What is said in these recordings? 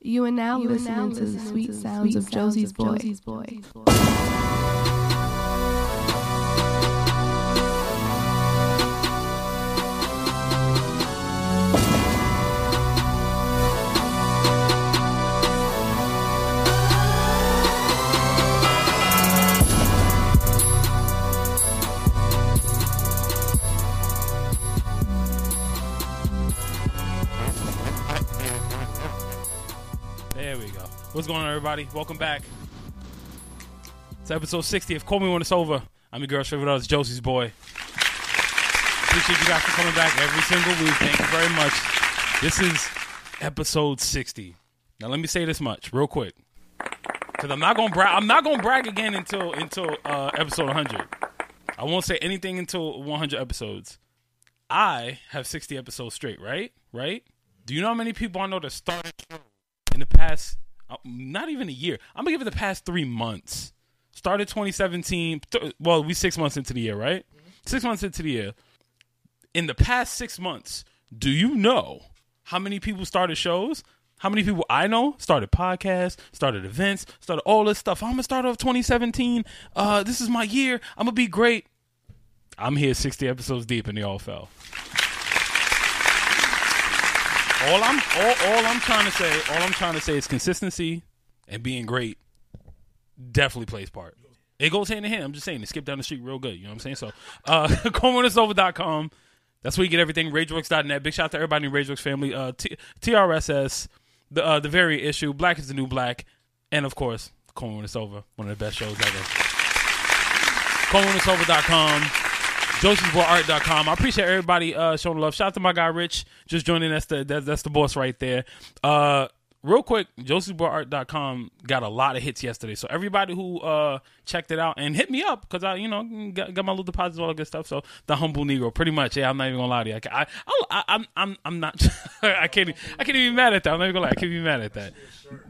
You are now you listening, now to the sweet sounds, of, Josie's, boy. Josie's boy. What's going on, everybody? Welcome back. It's episode 60 of Call Me When It's Over. I'm your girl's favorite artist, Josie's boy. Appreciate you guys for coming back every single week. Thank you very much. This is episode 60. Now, let me say this much, real quick, because I'm not gonna brag. I'm not gonna brag again until until uh, episode 100. I won't say anything until 100 episodes. I have 60 episodes straight, right? Right? Do you know how many people I know that started in the past not even a year. I'm gonna give it the past three months. Started 2017. Th- well, we six months into the year, right? Mm-hmm. Six months into the year. In the past six months, do you know how many people started shows? How many people I know started podcasts, started events, started all this stuff? I'm gonna start off 2017. Uh, this is my year. I'm gonna be great. I'm here 60 episodes deep, and they all fell. All I'm all, all I'm trying to say, all I'm trying to say is consistency and being great definitely plays part. It goes hand in hand. I'm just saying, to skip down the street real good. You know what I'm saying? So, uh, CallMeWhenIt'sOver.com. That's where you get everything. RageWorks.net. Big shout out to everybody in RageWorks family. Uh, T- TRSS, the uh, the very issue, Black is the New Black, and of course, When It's Over, one of the best shows ever. CallMeWhenIt'sOver.com. Josie'sBoyArt.com. I appreciate everybody uh, showing love. Shout out to my guy Rich just joining. That's the that's, that's the boss right there. Uh, real quick, Josie'sBoyArt.com got a lot of hits yesterday. So everybody who uh, checked it out and hit me up because I you know got, got my little deposits all that good stuff. So the humble Negro, pretty much. Yeah, I'm not even gonna lie to you. I, I, I'm I'm I'm not. I can't I can't even be mad at that. I'm not even gonna lie. I can't be mad at that.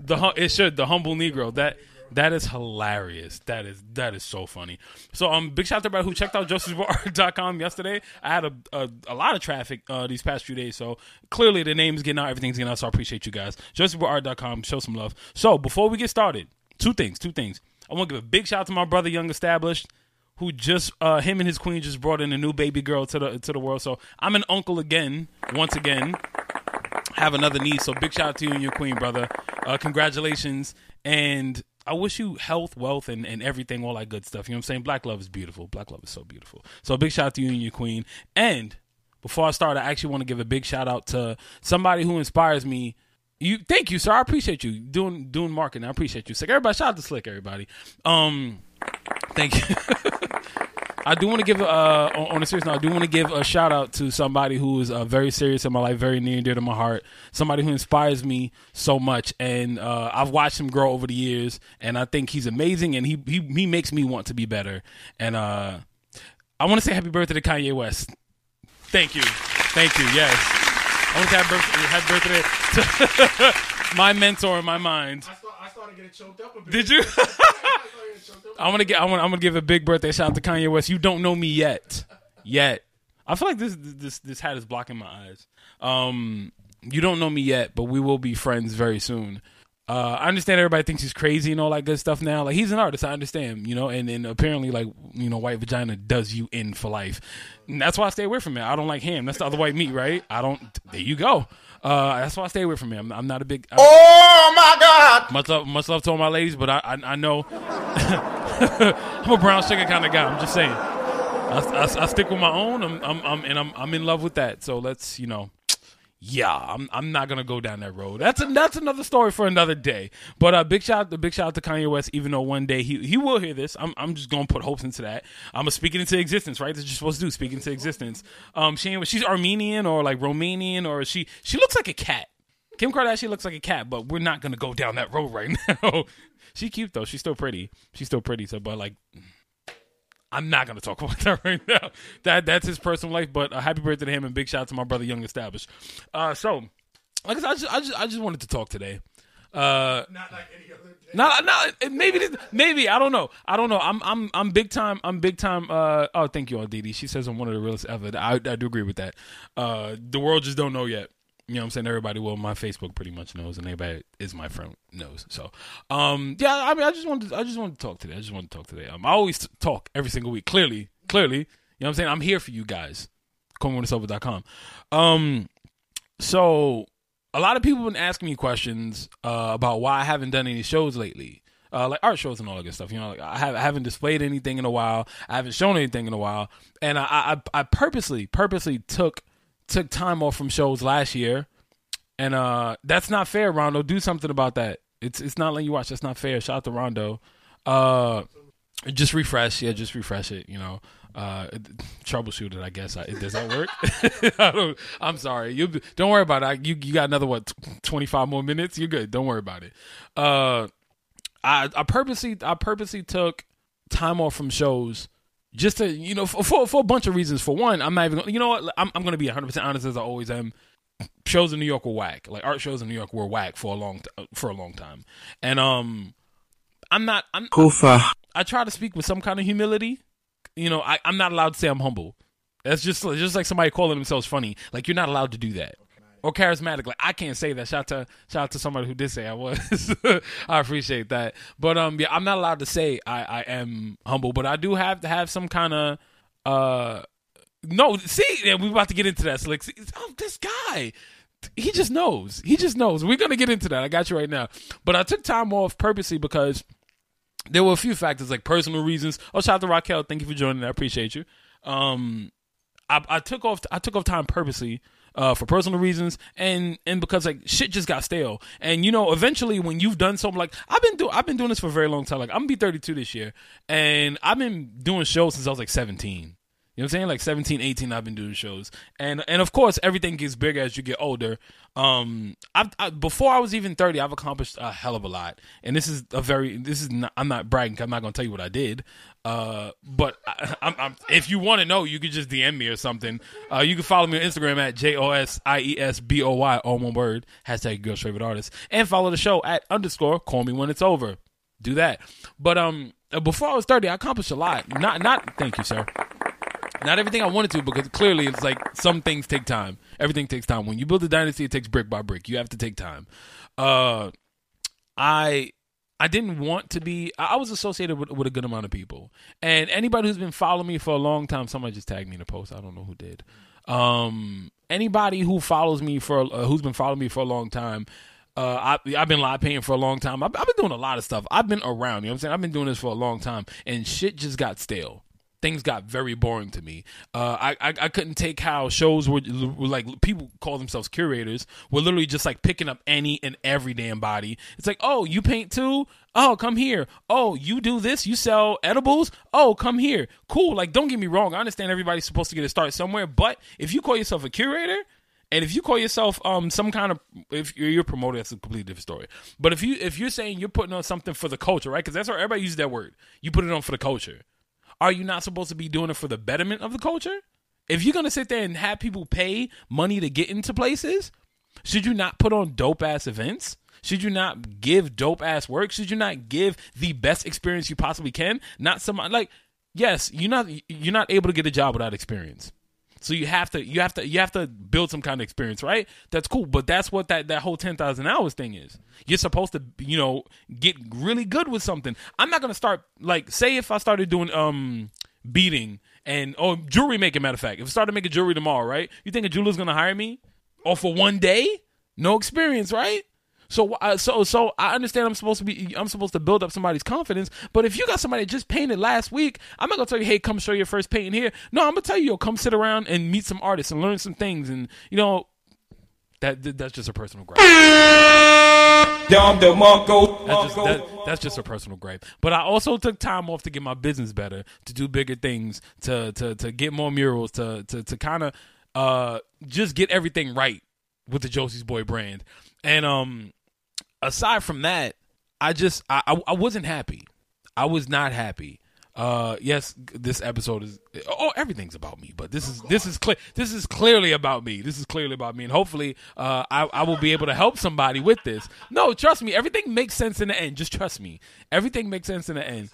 The it should the humble Negro that that is hilarious. That is that is so funny. So um, big shout out to everybody who checked out Josie'sBoyArt.com yesterday. I had a, a, a lot of traffic uh, these past few days, so clearly the name's getting out, everything's getting out. So I appreciate you guys. Josie'sBoyArt.com, show some love. So before we get started, two things, two things. I want to give a big shout out to my brother, Young Established who just uh, him and his queen just brought in a new baby girl to the to the world. So I'm an uncle again, once again. Have another niece. So big shout out to you and your queen, brother. Uh, congratulations. And I wish you health, wealth, and, and everything, all that good stuff. You know what I'm saying? Black love is beautiful. Black love is so beautiful. So a big shout out to you and your queen. And before I start, I actually want to give a big shout out to somebody who inspires me. You thank you, sir. I appreciate you doing doing marketing. I appreciate you. Slick. Everybody, shout out to Slick, everybody. Um thank you. I do want to give uh, on a serious note. I do want to give a shout out to somebody who is uh, very serious in my life, very near and dear to my heart. Somebody who inspires me so much, and uh, I've watched him grow over the years, and I think he's amazing, and he he, he makes me want to be better. And uh, I want to say happy birthday to Kanye West. Thank you, thank you. Yes, I want to happy birthday, happy birthday to my mentor in my mind. I, start, I started getting choked up a bit. Did you? I'm gonna get. I'm gonna, I'm gonna give a big birthday shout out to Kanye West. You don't know me yet, yet. I feel like this this this hat is blocking my eyes. Um, you don't know me yet, but we will be friends very soon. Uh, I understand everybody thinks he's crazy and all that good stuff now. Like he's an artist, I understand, you know, and then apparently like you know, white vagina does you in for life. And that's why I stay away from it. I don't like him. That's the other white meat, right? I don't. There you go. Uh, that's why I stay away from him. I'm, I'm not a big. I, oh my God! Much love, much love to all my ladies, but I, I, I know I'm a brown sugar kind of guy. I'm just saying. I, I, I stick with my own. I'm, I'm, I'm, and I'm, I'm in love with that. So let's, you know, yeah, I'm I'm not gonna go down that road. That's a, that's another story for another day. But uh, big shout, the big shout out to Kanye West. Even though one day he he will hear this, I'm I'm just gonna put hopes into that. I'm gonna speak it into existence, right? That's what you're supposed to do, speak into existence. Um, she she's Armenian or like Romanian or she she looks like a cat. Kim Kardashian looks like a cat, but we're not gonna go down that road right now. she cute though. She's still pretty. She's still pretty. So, but like, I'm not gonna talk about that right now. That that's his personal life. But uh, happy birthday to him and big shout out to my brother Young Established. Uh, so, like I said, I just, I just I just wanted to talk today. Uh, not like any other day. Not, not maybe maybe I don't know. I don't know. I'm I'm I'm big time. I'm big time. Uh, oh, thank you, Didi. She says I'm one of the realest ever. I I do agree with that. Uh, the world just don't know yet. You know what I'm saying? Everybody, well, my Facebook pretty much knows, and everybody is my friend knows. So, um, yeah, I mean, I just wanted, to, I just wanted to talk today. I just wanted to talk today. Um, I always talk every single week. Clearly, clearly, you know what I'm saying? I'm here for you guys. CallMeWhenIt'sOver.com. Um, so a lot of people been asking me questions uh, about why I haven't done any shows lately. Uh, like art shows and all that good stuff. You know, like I, have, haven't displayed anything in a while. I haven't shown anything in a while, and I, I, I purposely, purposely took took time off from shows last year, and uh, that's not fair. Rondo, do something about that. It's it's not letting you watch. That's not fair. Shout out to Rondo. Uh, just refresh, yeah, just refresh it. You know, uh, troubleshoot it. I guess. I, does that work? I. I'm sorry. You don't worry about it. You you got another what? 25 more minutes. You're good. Don't worry about it. Uh, I I purposely I purposely took time off from shows just to you know for, for, a bunch of reasons. For one, I'm not even gonna, you know what I'm I'm gonna be 100 percent honest as I always am. Shows in New York were whack. Like art shows in New York were whack for a long t- for a long time, and um, I'm not. I'm. Kufa. I try to speak with some kind of humility. You know, I, I'm not allowed to say I'm humble. That's just just like somebody calling themselves funny. Like you're not allowed to do that. Or charismatic. Like I can't say that. Shout out to shout out to somebody who did say I was. I appreciate that. But um yeah, I'm not allowed to say I, I am humble, but I do have to have some kind of uh no, see, yeah, we're about to get into that. Slick. See, oh, this guy, he just knows. He just knows. We're gonna get into that. I got you right now. But I took time off purposely because there were a few factors like personal reasons. Oh, shout out to Raquel. Thank you for joining. I appreciate you. Um, I, I took off. I took off time purposely. Uh, for personal reasons and and because like shit just got stale. And you know eventually when you've done something like I've been doing I've been doing this for a very long time. Like I'm gonna be 32 this year and I've been doing shows since I was like 17 you know what I'm saying? Like 17, 18, I've been doing shows, and and of course, everything gets bigger as you get older. Um, I've, I, before I was even 30, I've accomplished a hell of a lot, and this is a very this is not, I'm not bragging. I'm not gonna tell you what I did, uh, but I, I'm, I'm, if you want to know, you could just DM me or something. Uh, you can follow me on Instagram at j o s i e s b o y all one word hashtag girl's favorite artist, and follow the show at underscore call me when it's over. Do that, but um, before I was 30, I accomplished a lot. Not not thank you, sir not everything I wanted to because clearly it's like some things take time. Everything takes time. When you build a dynasty, it takes brick by brick. You have to take time. Uh, I I didn't want to be. I was associated with, with a good amount of people, and anybody who's been following me for a long time. Somebody just tagged me in a post. I don't know who did. Um, anybody who follows me for uh, who's been following me for a long time. Uh, I, have been live paying for a long time. I've, I've been doing a lot of stuff. I've been around. You know what I'm saying? I've been doing this for a long time, and shit just got stale things got very boring to me. Uh, I, I, I couldn't take how shows were, were, like people call themselves curators were literally just like picking up any and every damn body. It's like, oh, you paint too? Oh, come here. Oh, you do this? You sell edibles? Oh, come here. Cool. Like, don't get me wrong. I understand everybody's supposed to get a start somewhere, but if you call yourself a curator. And if you call yourself um some kind of if you're, you're a promoter, that's a completely different story. But if you if you're saying you're putting on something for the culture, right? Because that's what everybody uses that word. You put it on for the culture are you not supposed to be doing it for the betterment of the culture? If you're gonna sit there and have people pay money to get into places, should you not put on dope ass events? Should you not give dope ass work? Should you not give the best experience you possibly can? Not some like yes, you're not you're not able to get a job without experience. So you have to you have to you have to build some kind of experience, right? That's cool, but that's what that that whole ten thousand hours thing is. You're supposed to you know get really good with something. I'm not gonna start like say if I started doing um beating and oh jewelry making. Matter of fact, if I started making jewelry tomorrow, right? You think a jeweler's gonna hire me? Or for one day? No experience, right? So, uh, so, so I understand I'm supposed to be, I'm supposed to build up somebody's confidence. But if you got somebody that just painted last week, I'm not gonna tell you, hey, come show your first painting here. No, I'm gonna tell you, yo, come sit around and meet some artists and learn some things, and you know, that that's just a personal gripe. That's just, that, that's just a personal gripe. But I also took time off to get my business better, to do bigger things, to to to get more murals, to to to kind of uh just get everything right with the Josie's Boy brand. And um aside from that, I just I, I, I wasn't happy. I was not happy. Uh, yes, this episode is oh everything's about me, but this is this is clear this is clearly about me. This is clearly about me, and hopefully, uh, I I will be able to help somebody with this. No, trust me, everything makes sense in the end. Just trust me, everything makes sense in the end.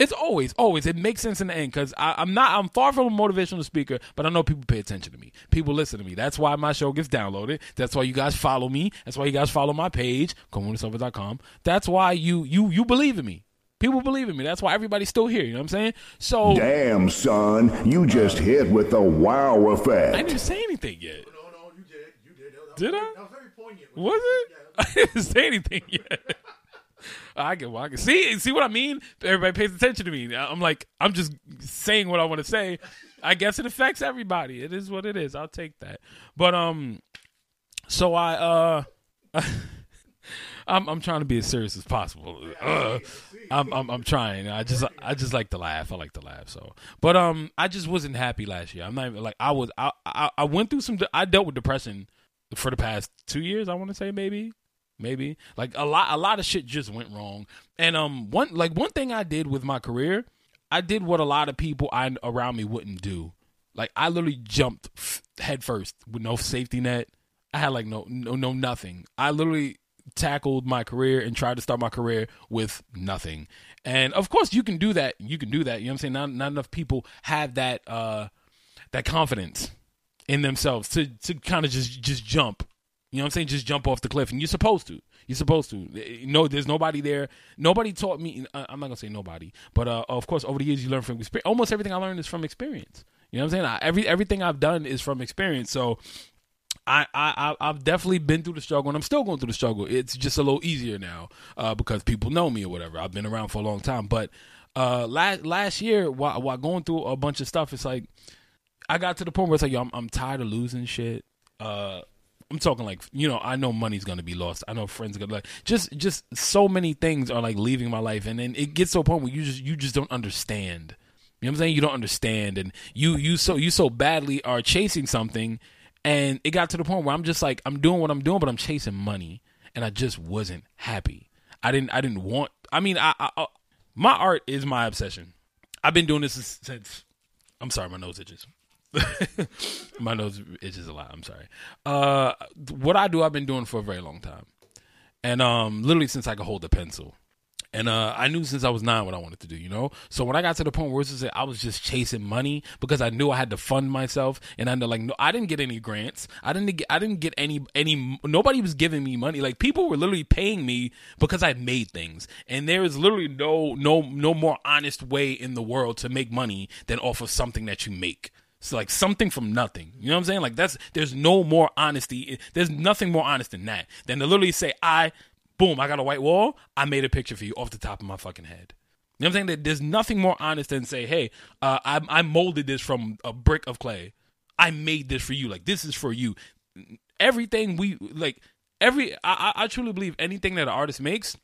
It's always, always. It makes sense in the end because I'm not. I'm far from a motivational speaker, but I know people pay attention to me. People listen to me. That's why my show gets downloaded. That's why you guys follow me. That's why you guys follow my page, com. That's why you you you believe in me. People believe in me. That's why everybody's still here. You know what I'm saying? So Damn, son, you just hit with the wow effect. I didn't say anything yet. No, no, you did. You did. That was Did I? That was very poignant. Was it? I didn't say anything yet. I can, can see see what I mean. Everybody pays attention to me. I'm like, I'm just saying what I want to say. I guess it affects everybody. It is what it is. I'll take that. But um, so I uh, I'm I'm trying to be as serious as possible. Uh, I'm, I'm I'm trying. I just I just like to laugh. I like to laugh. So, but um, I just wasn't happy last year. I'm not even like I was. I I, I went through some. I dealt with depression for the past two years. I want to say maybe maybe. Like a lot a lot of shit just went wrong. And um one like one thing i did with my career i did what a lot of people I, around me wouldn't do. Like i literally jumped f- head first with no safety net. I had like no no no nothing. I literally tackled my career and tried to start my career with nothing. And of course you can do that. You can do that. You know what i'm saying? Not, not enough people have that uh that confidence in themselves to to kind of just just jump you know what I'm saying? Just jump off the cliff, and you're supposed to. You're supposed to. No, there's nobody there. Nobody taught me. I'm not gonna say nobody, but uh, of course, over the years, you learn from experience. Almost everything I learned is from experience. You know what I'm saying? I, every everything I've done is from experience. So, I I- I've definitely been through the struggle, and I'm still going through the struggle. It's just a little easier now uh, because people know me or whatever. I've been around for a long time, but uh, last last year, while, while going through a bunch of stuff, it's like I got to the point where it's like, yo, I'm, I'm tired of losing shit. Uh, I'm talking like, you know, I know money's gonna be lost. I know friends gonna like just just so many things are like leaving my life, and then it gets to a point where you just you just don't understand. You know what I'm saying? You don't understand, and you you so you so badly are chasing something, and it got to the point where I'm just like I'm doing what I'm doing, but I'm chasing money, and I just wasn't happy. I didn't I didn't want. I mean, I, I, I my art is my obsession. I've been doing this since, since I'm sorry, my nose itches. my nose itches a lot. I'm sorry. Uh, what I do, I've been doing for a very long time, and um, literally since I could hold a pencil. And uh, I knew since I was nine what I wanted to do, you know. So when I got to the point where I was just chasing money because I knew I had to fund myself, and I know like no, I didn't get any grants. I didn't get I didn't get any any. Nobody was giving me money. Like people were literally paying me because I made things, and there is literally no no no more honest way in the world to make money than off of something that you make. So like something from nothing. You know what I'm saying? Like that's there's no more honesty. There's nothing more honest than that. Than to literally say, I boom, I got a white wall, I made a picture for you off the top of my fucking head. You know what I'm saying? That there's nothing more honest than say, hey, uh, I I molded this from a brick of clay. I made this for you. Like this is for you. Everything we like every I I truly believe anything that an artist makes,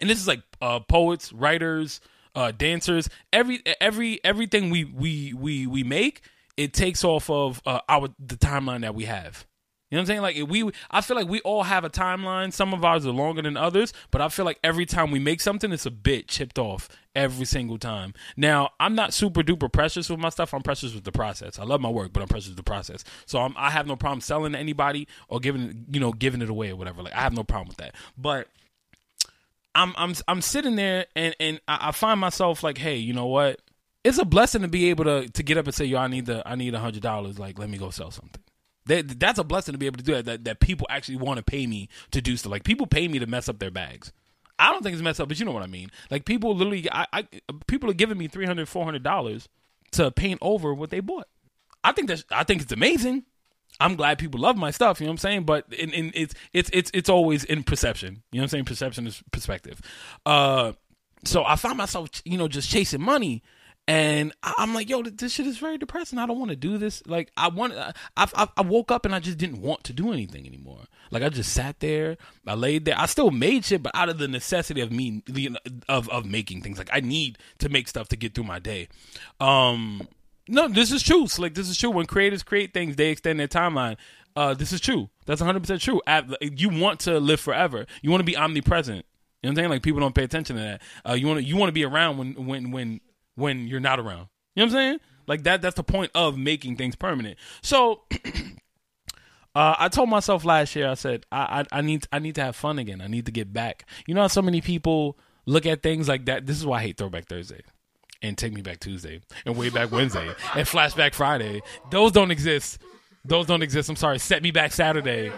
and this is like uh poets, writers, uh dancers, every every everything we we we we make, it takes off of uh, our the timeline that we have. You know what I'm saying? Like we, I feel like we all have a timeline. Some of ours are longer than others, but I feel like every time we make something, it's a bit chipped off every single time. Now, I'm not super duper precious with my stuff. I'm precious with the process. I love my work, but I'm precious with the process. So I'm, I have no problem selling to anybody or giving, you know, giving it away or whatever. Like I have no problem with that. But I'm I'm I'm sitting there and and I, I find myself like, hey, you know what? It's a blessing to be able to to get up and say, yo, I need the I need a hundred dollars. Like, let me go sell something. That, that's a blessing to be able to do that, that. That people actually want to pay me to do stuff. Like people pay me to mess up their bags. I don't think it's messed up, but you know what I mean. Like people literally, I, I people are giving me 300 400 dollars to paint over what they bought. I think that's I think it's amazing. I'm glad people love my stuff, you know what I'm saying? But in, in it's it's it's it's always in perception. You know what I'm saying? Perception is perspective. Uh so I found myself, you know, just chasing money. And I'm like, yo, this shit is very depressing. I don't want to do this. Like, I want. I, I I woke up and I just didn't want to do anything anymore. Like, I just sat there. I laid there. I still made shit, but out of the necessity of me of of making things. Like, I need to make stuff to get through my day. Um, no, this is true. Like, this is true. When creators create things, they extend their timeline. Uh, this is true. That's 100 percent true. You want to live forever. You want to be omnipresent. You know what I'm saying? Like people don't pay attention to that. Uh, you want to you want to be around when when when when you're not around. You know what I'm saying? Like that. That's the point of making things permanent. So. Uh, I told myself last year. I said I, I I need I need to have fun again. I need to get back. You know how so many people look at things like that. This is why I hate Throwback Thursday. and Take Me Back Tuesday and Way Back Wednesday and Flashback Friday. Those don't exist. Those don't exist. I'm sorry. Set Me Back Saturday.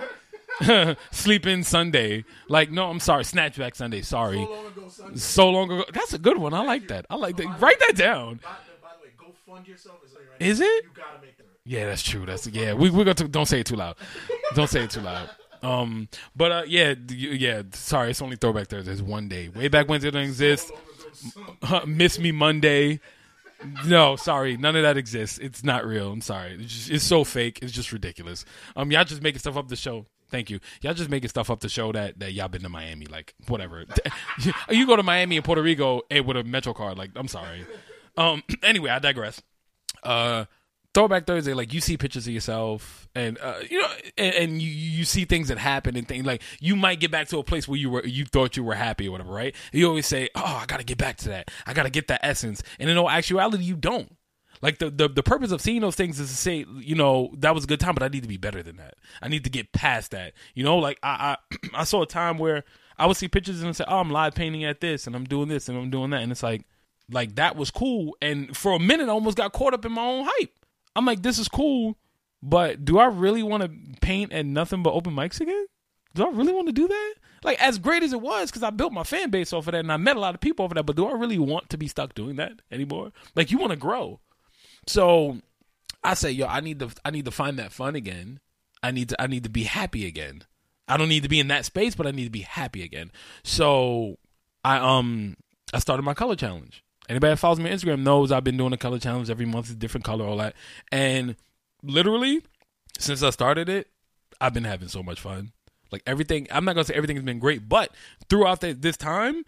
Sleep In Sunday. Like, no, I'm sorry. Snatchback Sunday. Sorry. So long ago. So long ago. That's a good one. I like that. I like that. Write that down. By, by the way, go fund yourself. Is, like right Is it? You gotta make that. Yeah, that's true. That's yeah. We we're gonna don't say it too loud. Don't say it too loud. Um, but uh, yeah, yeah. Sorry, it's only Throwback Thursday. It's one day. Way back Wednesday didn't exist. Miss Me Monday. No, sorry, none of that exists. It's not real. I'm sorry. It's, just, it's so fake. It's just ridiculous. Um, y'all just making stuff up the show. Thank you. Y'all just making stuff up to show that that y'all been to Miami. Like whatever. you go to Miami and Puerto Rico eh, with a Metro card. Like I'm sorry. Um. Anyway, I digress. Uh. Throwback Thursday, like you see pictures of yourself, and uh, you know, and, and you you see things that happen and things like you might get back to a place where you were you thought you were happy or whatever, right? You always say, "Oh, I got to get back to that. I got to get that essence," and in all actuality, you don't. Like the, the the purpose of seeing those things is to say, you know, that was a good time, but I need to be better than that. I need to get past that. You know, like I I, I saw a time where I would see pictures and say, "Oh, I'm live painting at this, and I'm doing this, and I'm doing that," and it's like, like that was cool. And for a minute, I almost got caught up in my own hype. I'm like, this is cool, but do I really want to paint at nothing but open mics again? Do I really want to do that? Like, as great as it was, because I built my fan base off of that and I met a lot of people over that, but do I really want to be stuck doing that anymore? Like, you want to grow. So I say, yo, I need to I need to find that fun again. I need to I need to be happy again. I don't need to be in that space, but I need to be happy again. So I um I started my color challenge. Anybody that follows me on Instagram knows I've been doing a color challenge every month, a different color, all that. And literally, since I started it, I've been having so much fun. Like everything, I'm not gonna say everything has been great, but throughout the, this time,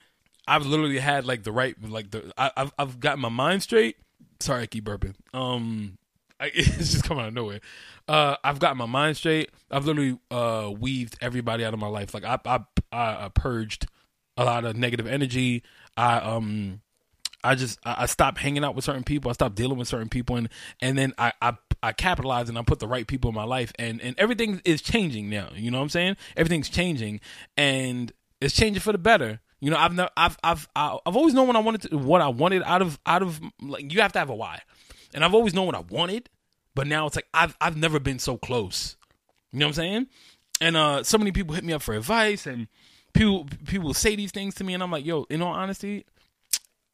I've literally had like the right, like the I, I've I've gotten my mind straight. Sorry, I keep burping. Um, I, it's just coming out of nowhere. Uh, I've got my mind straight. I've literally uh weaved everybody out of my life. Like I I I, I purged a lot of negative energy. I um I just I, I stopped hanging out with certain people. I stopped dealing with certain people, and and then I I I capitalized and I put the right people in my life, and and everything is changing now. You know what I'm saying? Everything's changing, and it's changing for the better. You know, I've never, I've I've I've always known what I wanted to, what I wanted out of out of like you have to have a why, and I've always known what I wanted, but now it's like I've I've never been so close. You know what I'm saying? And uh, so many people hit me up for advice, and people people say these things to me, and I'm like, yo, in all honesty,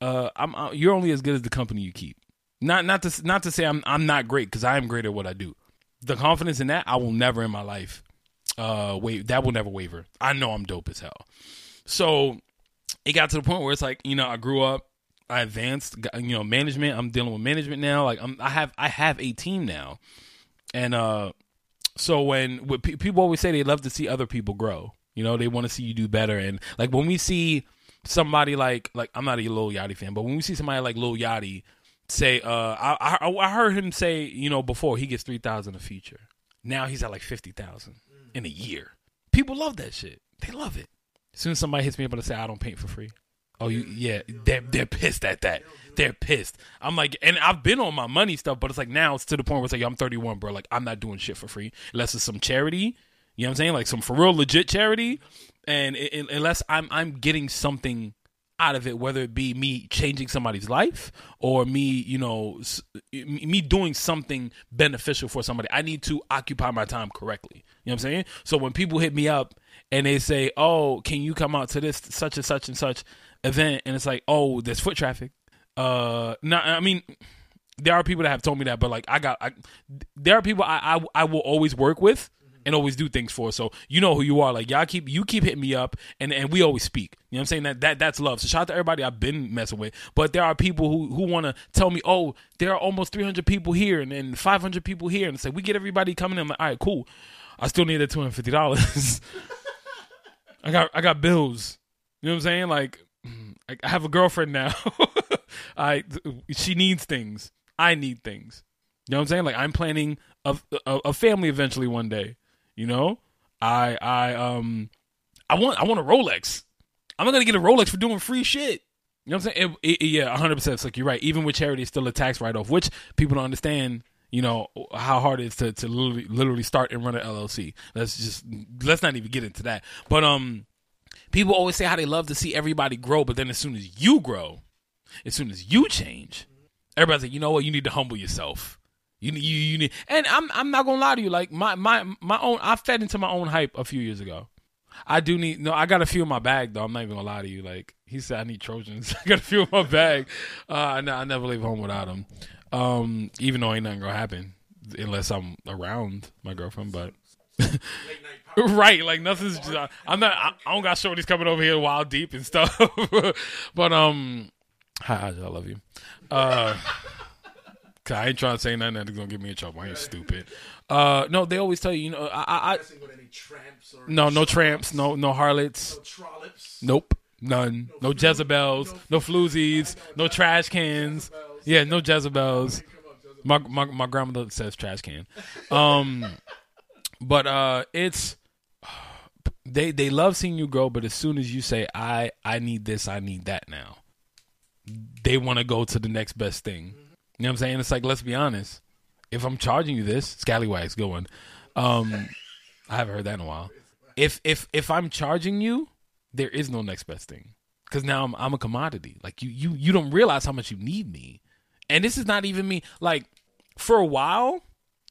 uh, I'm uh, you're only as good as the company you keep. Not not to not to say I'm I'm not great because I am great at what I do. The confidence in that I will never in my life uh wait that will never waver. I know I'm dope as hell. So it got to the point where it's like you know I grew up, I advanced, you know management. I'm dealing with management now. Like I'm I have I have a team now, and uh so when, when pe- people always say they love to see other people grow. You know they want to see you do better, and like when we see somebody like like I'm not a Lil Yachty fan, but when we see somebody like Lil Yachty say, uh, I I, I heard him say, you know, before he gets three thousand a feature, now he's at like fifty thousand in a year. People love that shit. They love it. As soon as somebody hits me up and say I don't paint for free, oh you yeah, they're they're pissed at that. They're pissed. I'm like, and I've been on my money stuff, but it's like now it's to the point where it's like I'm 31, bro. Like I'm not doing shit for free unless it's some charity. You know what I'm saying? Like some for real legit charity, and it, it- unless I'm I'm getting something out of it, whether it be me changing somebody's life or me, you know, me doing something beneficial for somebody, I need to occupy my time correctly. You know what I'm saying? So when people hit me up and they say, "Oh, can you come out to this such and such and such event?" and it's like, "Oh, there's foot traffic." Uh, not, I mean, there are people that have told me that, but like I got, I, there are people I, I I will always work with and always do things for. So you know who you are. Like y'all keep you keep hitting me up, and and we always speak. You know what I'm saying? That that that's love. So shout out to everybody I've been messing with. But there are people who who want to tell me, oh, there are almost 300 people here and then 500 people here, and say we get everybody coming in. I'm like, all right, cool. I still need that 250 dollars. I got I got bills. You know what I'm saying? Like I have a girlfriend now. I she needs things. I need things. You know what I'm saying? Like I'm planning a, a a family eventually one day. You know, I I um I want I want a Rolex. I'm not gonna get a Rolex for doing free shit. You know what I'm saying? It, it, yeah, 100. percent It's like you're right. Even with charity, it's still a tax write off, which people don't understand. You know how hard it is to to literally, literally start and run an LLC. Let's just let's not even get into that. But um, people always say how they love to see everybody grow, but then as soon as you grow, As soon as you change, everybody's like, you know what? You need to humble yourself. You you, you need, and I'm I'm not gonna lie to you. Like my my my own, I fed into my own hype a few years ago. I do need no. I got a few in my bag though. I'm not even gonna lie to you. Like he said, I need Trojans. I got a few in my bag. Uh, I, I never leave home without them. Um, even though ain't nothing gonna happen unless I'm around my girlfriend. But Late night power. right, like nothing's. Just, I'm not. I, I don't got shorties coming over here wild deep and stuff. but um, hi, I love you. Uh. 'cause I ain't trying to say nothing that's gonna get me in trouble. I ain't stupid. Uh, no, they always tell you, you know, I, I, I with any tramps or no, no tramps, no, no harlots, nope, none, no Jezebels, no floozies, no trash cans. Yeah, no Jezebels. My my my grandmother says trash can. Um, but uh, it's they they love seeing you grow, but as soon as you say I I need this, I need that now, they want to go to the next best thing. You know what I'm saying? It's like let's be honest. If I'm charging you this, scallywags going. Um, I haven't heard that in a while. If if if I'm charging you, there is no next best thing because now I'm I'm a commodity. Like you you you don't realize how much you need me, and this is not even me. Like for a while,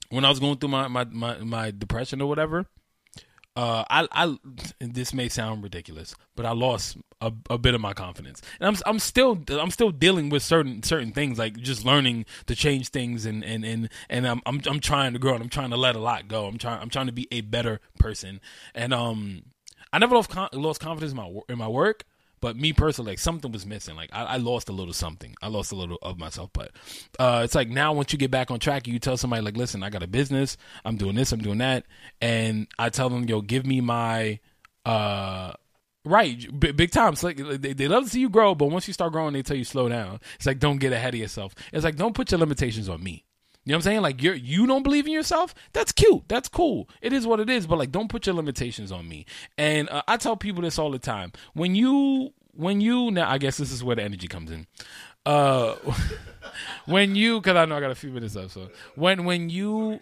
when I was going through my my my, my depression or whatever, uh, I I this may sound ridiculous, but I lost a, a bit of my confidence, and I'm I'm still I'm still dealing with certain certain things, like just learning to change things, and and and and I'm I'm I'm trying to grow, and I'm trying to let a lot go. I'm trying I'm trying to be a better person, and um, I never lost lost confidence in my in my work. But me personally, like something was missing. Like I, I lost a little something. I lost a little of myself. But uh, it's like now, once you get back on track, you tell somebody like, "Listen, I got a business. I'm doing this. I'm doing that." And I tell them, "Yo, give me my uh, right, big, big time." It's like they, they love to see you grow, but once you start growing, they tell you slow down. It's like don't get ahead of yourself. It's like don't put your limitations on me. You know what I'm saying? Like you're you don't believe in yourself. That's cute. That's cool. It is what it is. But like, don't put your limitations on me. And uh, I tell people this all the time. When you when you now, I guess this is where the energy comes in. Uh, when you because I know I got a few minutes left. So when when you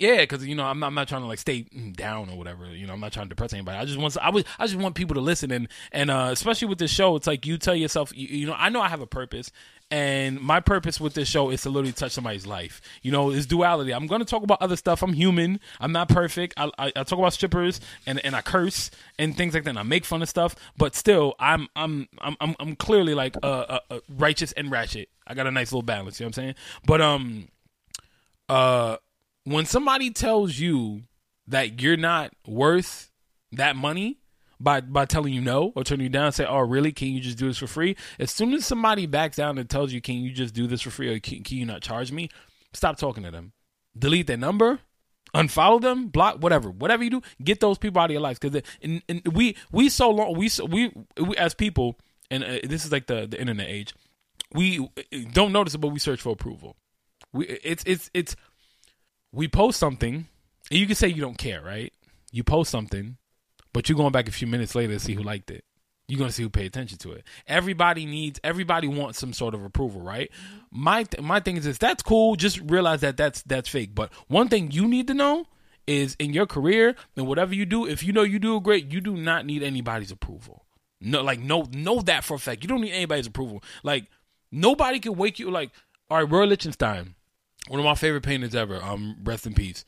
yeah, because you know I'm not, I'm not trying to like stay down or whatever. You know I'm not trying to depress anybody. I just want I was I just want people to listen and and uh, especially with this show, it's like you tell yourself you, you know I know I have a purpose. And my purpose with this show is to literally touch somebody's life. You know, it's duality. I'm going to talk about other stuff. I'm human. I'm not perfect. I, I, I talk about strippers and, and I curse and things like that. And I make fun of stuff, but still, I'm I'm I'm I'm, I'm clearly like righteous and ratchet. I got a nice little balance. You know what I'm saying? But um, uh when somebody tells you that you're not worth that money by by telling you no or turning you down and say, "Oh, really? Can you just do this for free?" As soon as somebody backs down and tells you, "Can you just do this for free or can, can you not charge me?" Stop talking to them. Delete their number, unfollow them, block whatever, whatever you do. Get those people out of your life because we we so long we so, we, we as people and uh, this is like the the internet age. We don't notice it, but we search for approval. We it's it's it's we post something, and you can say you don't care, right? You post something, but you're going back a few minutes later to see who liked it. You're going to see who paid attention to it. Everybody needs, everybody wants some sort of approval, right? My th- my thing is this: that's cool. Just realize that that's that's fake. But one thing you need to know is in your career and whatever you do, if you know you do great, you do not need anybody's approval. No, like no, know that for a fact. You don't need anybody's approval. Like nobody can wake you. Like all right, Roy Lichtenstein, one of my favorite painters ever. Um, rest in peace.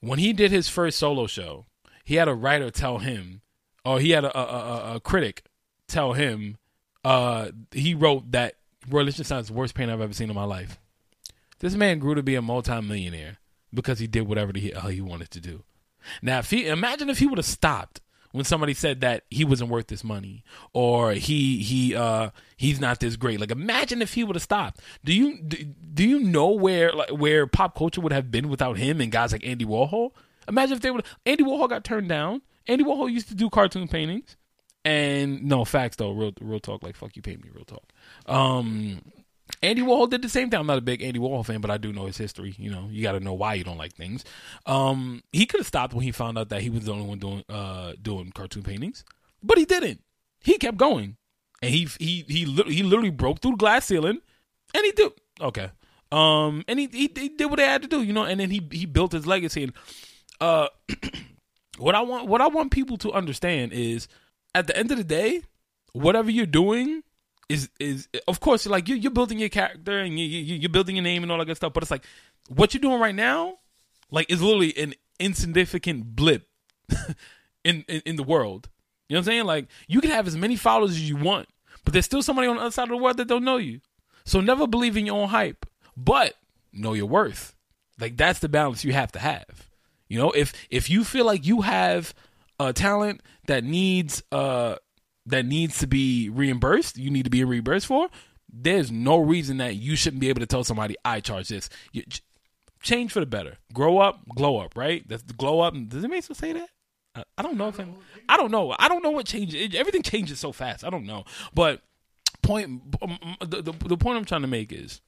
When he did his first solo show, he had a writer tell him, or he had a a, a, a critic tell him, uh, he wrote that Roy Lichtenstein's the worst painter I've ever seen in my life. This man grew to be a multimillionaire because he did whatever the hell he wanted to do. Now, if he imagine if he would have stopped when somebody said that he wasn't worth this money or he he uh he's not this great. Like imagine if he would have stopped. Do you do, do you know where like where pop culture would have been without him and guys like Andy Warhol? Imagine if they would Andy Warhol got turned down. Andy Warhol used to do cartoon paintings. And no facts though, real real talk like fuck you pay me real talk. Um Andy Warhol did the same thing. I'm not a big Andy Warhol fan, but I do know his history. You know, you got to know why you don't like things. Um, he could have stopped when he found out that he was the only one doing uh, doing cartoon paintings, but he didn't. He kept going, and he he he li- he literally broke through the glass ceiling, and he did okay. Um, and he, he he did what they had to do, you know, and then he he built his legacy. And uh, what I want what I want people to understand is, at the end of the day, whatever you're doing is is of course like you you're building your character and you, you you're building your name and all that good stuff. But it's like what you're doing right now, like is literally an insignificant blip in, in in the world. You know what I'm saying? Like you can have as many followers as you want, but there's still somebody on the other side of the world that don't know you. So never believe in your own hype, but know your worth. Like that's the balance you have to have. You know, if if you feel like you have a talent that needs uh that needs to be reimbursed, you need to be reimbursed for. There's no reason that you shouldn't be able to tell somebody I charge this. You, change for the better. Grow up, glow up. Right? That's the glow up. Does it make sense say that? I, I don't know if I'm, I don't know. I don't know what changes. Everything changes so fast. I don't know. But point the, the the point I'm trying to make is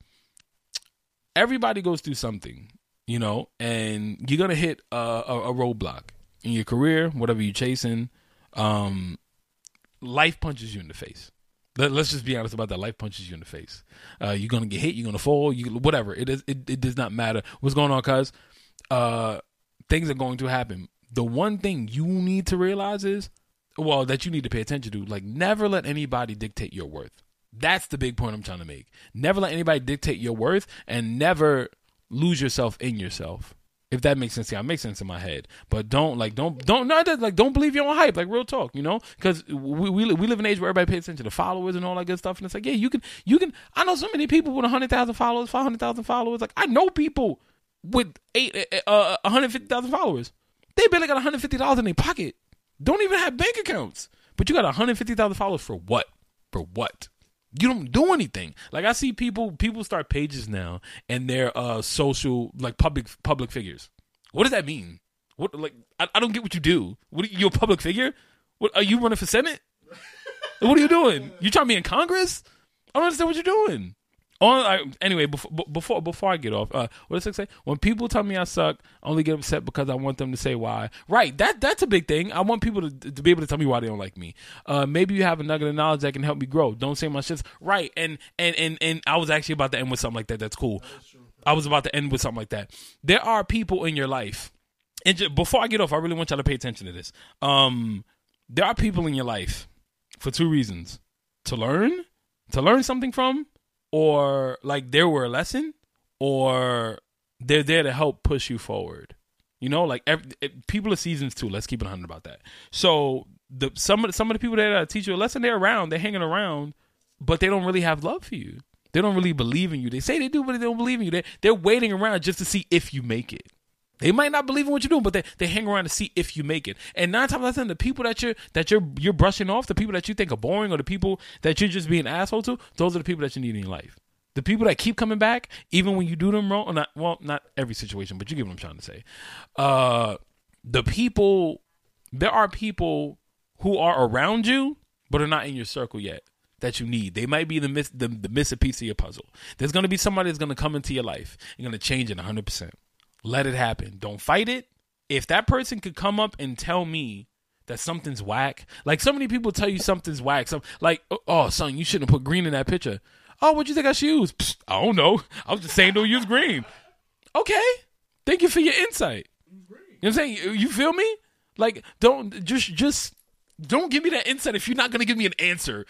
everybody goes through something, you know, and you're gonna hit a, a, a roadblock in your career, whatever you're chasing. Um, life punches you in the face. Let, us just be honest about that. Life punches you in the face. Uh, you're gonna get hit. You're gonna fall. You whatever. It is. It, it does not matter what's going on, cause uh, things are going to happen. The one thing you need to realize is, well, that you need to pay attention to. Like, never let anybody dictate your worth. That's the big point I'm trying to make. Never let anybody dictate your worth, and never lose yourself in yourself. If that makes sense, yeah, it makes sense in my head. But don't like don't don't not like don't believe your own hype. Like real talk, you know, because we, we we live in an age where everybody pays attention to followers and all that good stuff. And it's like, yeah, you can you can. I know so many people with hundred thousand followers, five hundred thousand followers. Like I know people with eight uh one hundred fifty thousand followers. They barely got one hundred fifty dollars in their pocket. Don't even have bank accounts. But you got one hundred fifty thousand followers for what? For what? You don't do anything. Like I see people people start pages now and they're uh social like public public figures. What does that mean? What like I, I don't get what you do. What you a public figure? What are you running for senate? what are you doing? You trying to be in Congress? I don't understand what you're doing. On I, anyway, before before before I get off, uh, what does it say? When people tell me I suck, I only get upset because I want them to say why. Right, that that's a big thing. I want people to to be able to tell me why they don't like me. Uh, maybe you have a nugget of knowledge that can help me grow. Don't say my shit's right. And and and and I was actually about to end with something like that. That's cool. I was about to end with something like that. There are people in your life, and just, before I get off, I really want y'all to pay attention to this. Um, there are people in your life for two reasons: to learn, to learn something from or like there were a lesson or they're there to help push you forward. You know, like every, people are seasons too. Let's keep it hundred about that. So the some of the, some of the people that uh, teach you a lesson, they're around, they're hanging around, but they don't really have love for you. They don't really believe in you. They say they do, but they don't believe in you. They they're waiting around just to see if you make it. They might not believe in what you're doing, but they, they hang around to see if you make it. And nine times out of ten, the people that you're that you're you're brushing off, the people that you think are boring, or the people that you're just being an asshole to, those are the people that you need in your life. The people that keep coming back, even when you do them wrong, not well, not every situation, but you get what I'm trying to say. Uh, the people, there are people who are around you, but are not in your circle yet that you need. They might be the miss the, the missing piece of your puzzle. There's gonna be somebody that's gonna come into your life and gonna change it 100. percent let it happen. Don't fight it. If that person could come up and tell me that something's whack, like so many people tell you something's whack, some like, oh, oh son, you shouldn't have put green in that picture. Oh, what you think I should use? Psst, I don't know. I was just saying don't use green. Okay. Thank you for your insight. You know what I'm saying? You feel me? Like, don't just just don't give me that insight if you're not gonna give me an answer.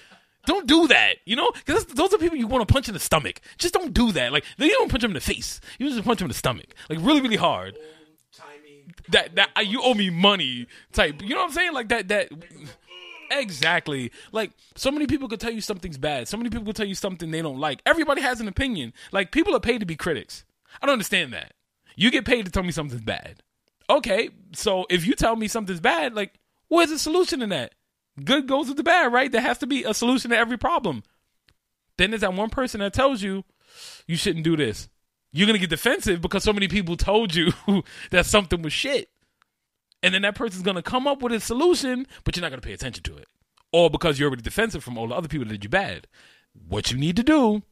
Don't do that, you know, because those are people you want to punch in the stomach. Just don't do that. Like, you don't punch them in the face. You just punch them in the stomach, like really, really hard. That that uh, you owe me money type. You know what I'm saying? Like that that. Exactly. Like so many people could tell you something's bad. So many people could tell you something they don't like. Everybody has an opinion. Like people are paid to be critics. I don't understand that. You get paid to tell me something's bad. Okay, so if you tell me something's bad, like where's the solution in that? Good goes with the bad, right? There has to be a solution to every problem. Then there's that one person that tells you you shouldn't do this. You're gonna get defensive because so many people told you that something was shit. And then that person's gonna come up with a solution, but you're not gonna pay attention to it. Or because you're already defensive from all the other people that did you bad. What you need to do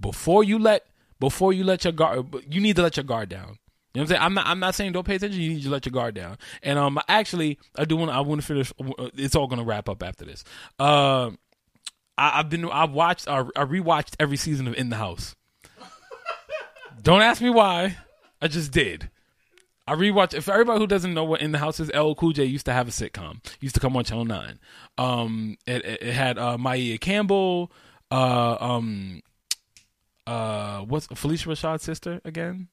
before you let before you let your guard you need to let your guard down. You know what I'm saying? I'm not. I'm not saying don't pay attention. You need to let your guard down. And um, actually, I do want. I want to finish. It's all going to wrap up after this. Uh, I, have been. I've watched. I, I rewatched every season of In the House. don't ask me why. I just did. I rewatched. If everybody who doesn't know what In the House is, LL Cool J used to have a sitcom. Used to come on Channel Nine. Um, it, it, it had uh, Maia Campbell. Uh, um, uh, what's Phylicia Rashad's sister again?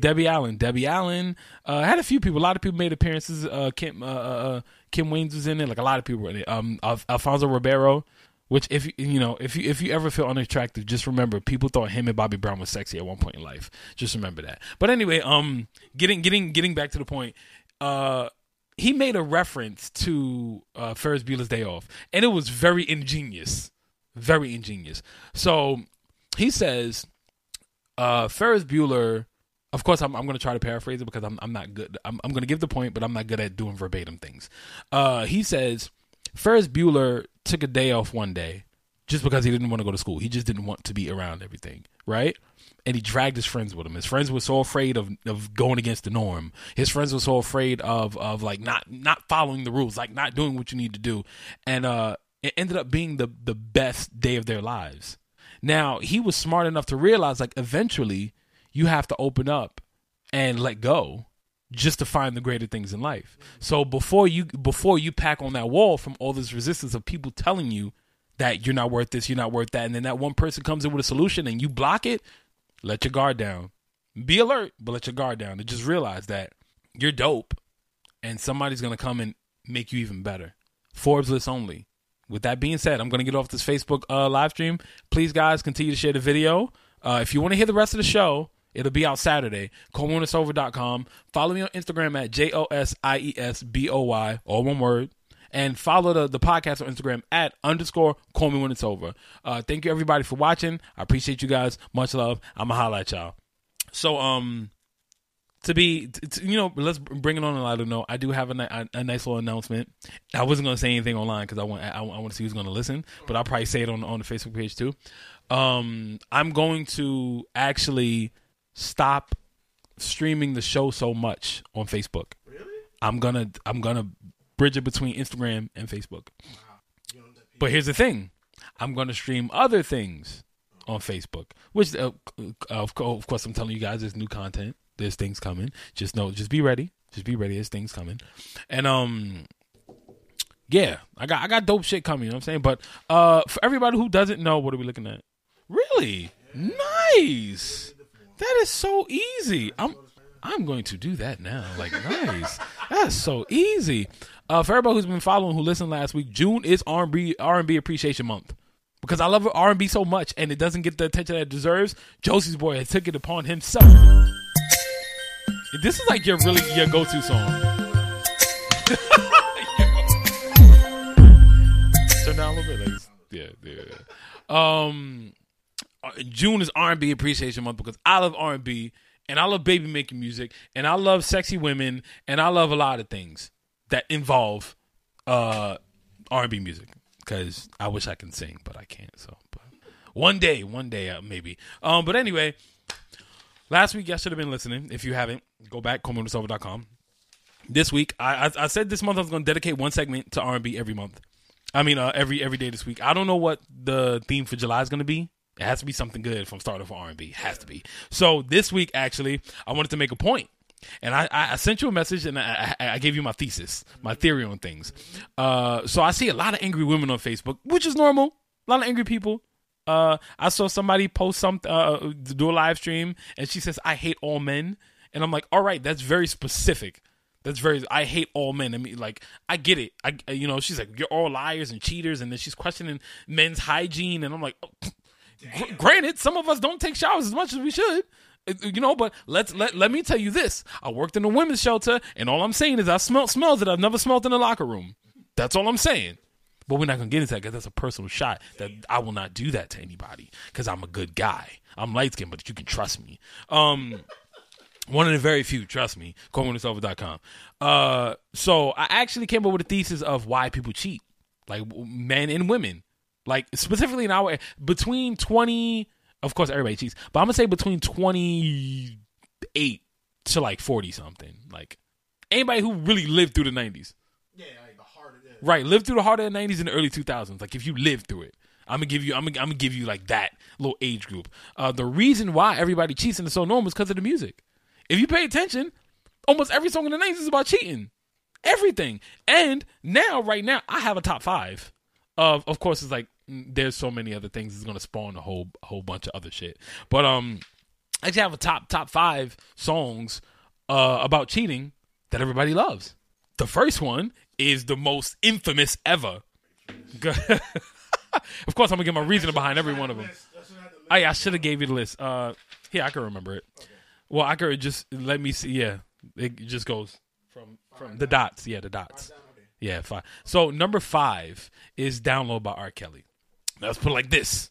Debbie Allen. Debbie Allen uh, had a few people. A lot of people made appearances. Uh, Kim uh, uh, Kim Wayans was in it. Like a lot of people were in it. Um, Al- Alfonso Ribeiro. Which, if you- you know, if you if you ever feel unattractive, just remember people thought him and Bobby Brown was sexy at one point in life. Just remember that. But anyway, um, getting getting getting back to the point, uh, he made a reference to uh, Ferris Bueller's Day Off, and it was very ingenious, very ingenious. So he says, uh, Ferris Bueller. Of course, I'm, I'm going to try to paraphrase it because I'm I'm not good. I'm, I'm going to give the point, but I'm not good at doing verbatim things. Uh, he says Ferris Bueller took a day off one day just because he didn't want to go to school. He just didn't want to be around everything, right? And he dragged his friends with him. His friends were so afraid of, of going against the norm. His friends were so afraid of of like not not following the rules, like not doing what you need to do. And uh it ended up being the the best day of their lives. Now, he was smart enough to realize like eventually you have to open up and let go just to find the greater things in life. So before you before you pack on that wall from all this resistance of people telling you that you're not worth this, you're not worth that, and then that one person comes in with a solution and you block it, let your guard down. Be alert, but let your guard down. And just realize that you're dope and somebody's gonna come and make you even better. Forbes list only. With that being said, I'm gonna get off this Facebook uh, live stream. Please, guys, continue to share the video. Uh, if you want to hear the rest of the show, it'll be out Saturday. CallMeWhenIt'sOver.com. Follow me on Instagram at J O S I E S B O Y, all one word. And follow the, the podcast on Instagram at underscore call me when it's over. Uh, thank you everybody for watching. I appreciate you guys. Much love. I'ma y'all. So um to be t- t- you know let's bring it on a lighter note. I do have a, a, nice little announcement. I wasn't gonna say anything online because I want I, I want to see who's gonna listen, but I'll probably say it on on the Facebook page too. Um, I'm going to actually stop streaming the show so much on Facebook. Really? I'm gonna I'm gonna bridge it between Instagram and Facebook. But here's the thing: I'm going to stream other things on Facebook, which uh, of, course I'm telling you guys there's new content. There's things coming. Just know, just be ready. Just be ready. There's things coming, and um, yeah, I got I got dope shit coming. You know what I'm saying? But uh, for everybody who doesn't know, what are we looking at? Really nice. That is so easy. I'm I'm going to do that now. Like nice. That's so easy. Uh, for everybody who's been following, who listened last week, June is R&B R&B Appreciation Month because I love R&B so much and it doesn't get the attention that it deserves. Josie's boy has took it upon himself. This is like your really your go-to song. Turn down a little bit, like, yeah, yeah. Um, June is R&B Appreciation Month because I love R&B and I love baby making music and I love sexy women and I love a lot of things that involve uh R&B music because I wish I can sing but I can't. So, but one day, one day uh, maybe. Um, but anyway, last week y'all should have been listening. If you haven't, go back callmewhenit'sover.com. This week, I, I I said this month I was going to dedicate one segment to R&B every month. I mean, uh, every every day this week. I don't know what the theme for July is going to be. It has to be something good from starting for R and B. Has to be. So this week, actually, I wanted to make a point, and I, I sent you a message and I, I, gave you my thesis, my theory on things. Uh, so I see a lot of angry women on Facebook, which is normal. A lot of angry people. Uh, I saw somebody post something, uh, do a live stream, and she says, "I hate all men," and I'm like, "All right, that's very specific." That's very. I hate all men. I mean, like, I get it. I, you know, she's like, you're all liars and cheaters, and then she's questioning men's hygiene, and I'm like, oh, gr- granted, some of us don't take showers as much as we should, you know. But let's let let me tell you this: I worked in a women's shelter, and all I'm saying is I smelt smells that I've never smelled in a locker room. That's all I'm saying. But we're not gonna get into that because that's a personal shot. That I will not do that to anybody because I'm a good guy. I'm light skinned, but you can trust me. Um. One of the very few, trust me, ColemanIt'sOver.com. Uh, so I actually came up with a thesis of why people cheat, like men and women, like specifically in our between twenty. Of course, everybody cheats, but I'm gonna say between twenty eight to like forty something. Like anybody who really lived through the nineties, Yeah, like the heart of it. right? Lived through the heart of the '90s and the early 2000s. Like if you lived through it, I'm gonna give you. I'm gonna, I'm gonna give you like that little age group. Uh, the reason why everybody cheats and it's so normal is because of the music. If you pay attention, Almost every song in the '90s is about cheating. Everything. And now, right now, I have a top five. Of of course, it's like there's so many other things. It's gonna spawn a whole a whole bunch of other shit. But um, I actually have a top top five songs uh about cheating that everybody loves. The first one is the most infamous ever. of course, I'm gonna get my reasoning behind every one of them. Oh yeah, I should have gave you the list. Uh, here I can remember it. Well, I could just let me see. Yeah, it just goes from from the dots. Yeah, the dots. Yeah, five. So number five is "Down Low" by R. Kelly. Let's put it like this: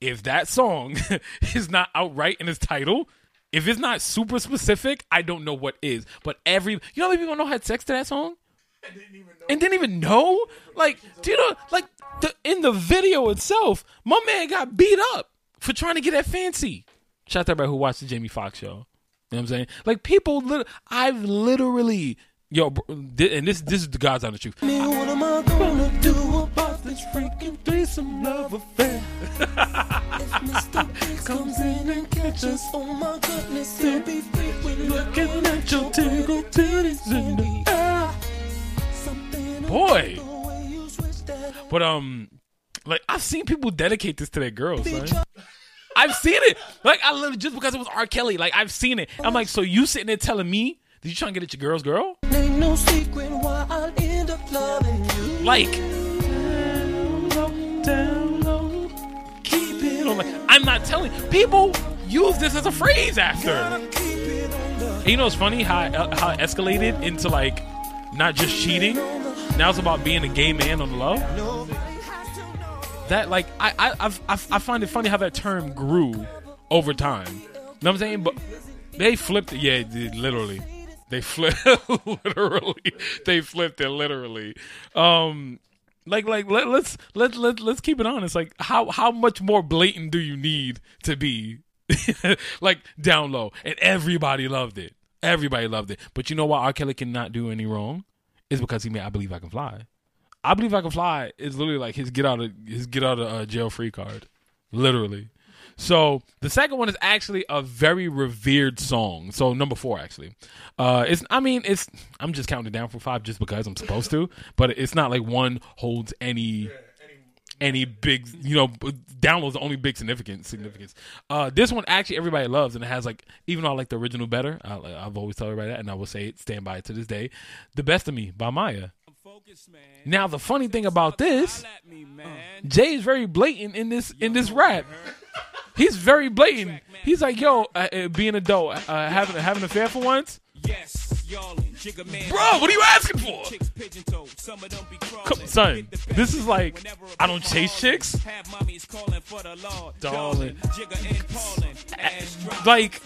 If that song is not outright in its title, if it's not super specific, I don't know what is. But every you know how many people know had sex to that song and didn't even know. Like, do you know? Like the, in the video itself, my man got beat up for trying to get that fancy. Shout out to everybody who watched the Jamie Foxx show. You know what I'm saying? Like people, lit- I've literally, yo, and this this is the God's honest truth. I gonna do about this freaking threesome love affair? if Mr. Biggs comes in and catches, oh my goodness, he'll be freaking looking at your tingle titties in the air. Something Boy. about the way you switch that But um, like I've seen people dedicate this to their girls. Son. I've seen it. Like I literally just because it was R. Kelly. Like I've seen it. I'm like, so you sitting there telling me that you trying to get at your girl's girl? Ain't Down low, keep it on like I'm not telling people use this as a phrase after. Gotta keep it on the And you know, it's funny how uh, how it escalated into like not just cheating. Now it's about being a gay man on the low. That like I I I've, I've, find it funny how that term grew over time. You know what I'm saying? But they flipped it. Yeah, literally. They flipped literally. They flipped it literally. Um like like let, let's let let let's keep it honest. Like how how much more blatant do you need to be? like down low, and everybody loved it. Everybody loved it. But you know why R. Kelly cannot do any wrong? Is because he made "I Believe I Can Fly." "I Believe I Can Fly" is literally like his get out of his get out of uh, jail free card, literally. So the second one is actually a very revered song. So number four, actually, uh, it's I mean it's I'm just counting down from five just because I'm supposed to, but it's not like one holds any any big you know Down Low's the only big significance significance. Uh, this one actually everybody loves and it has like even though I like the original better, I, I've always told everybody that and I will say it stand by it to this day. The best of me by Mya. Now the funny thing about this, Jay is very blatant in this in this rap. He's very blatant. He's like, "Yo, uh, uh, being a adult, uh, having having an affair for once, Yes, y'allin', jigga man. bro. What are you asking for?" Chicks pigeon toe, some of them be Come, son, this is like I don't chase chicks. Half mommies calling for the law. Darling. Jigga and Paulin. Ass drop Like-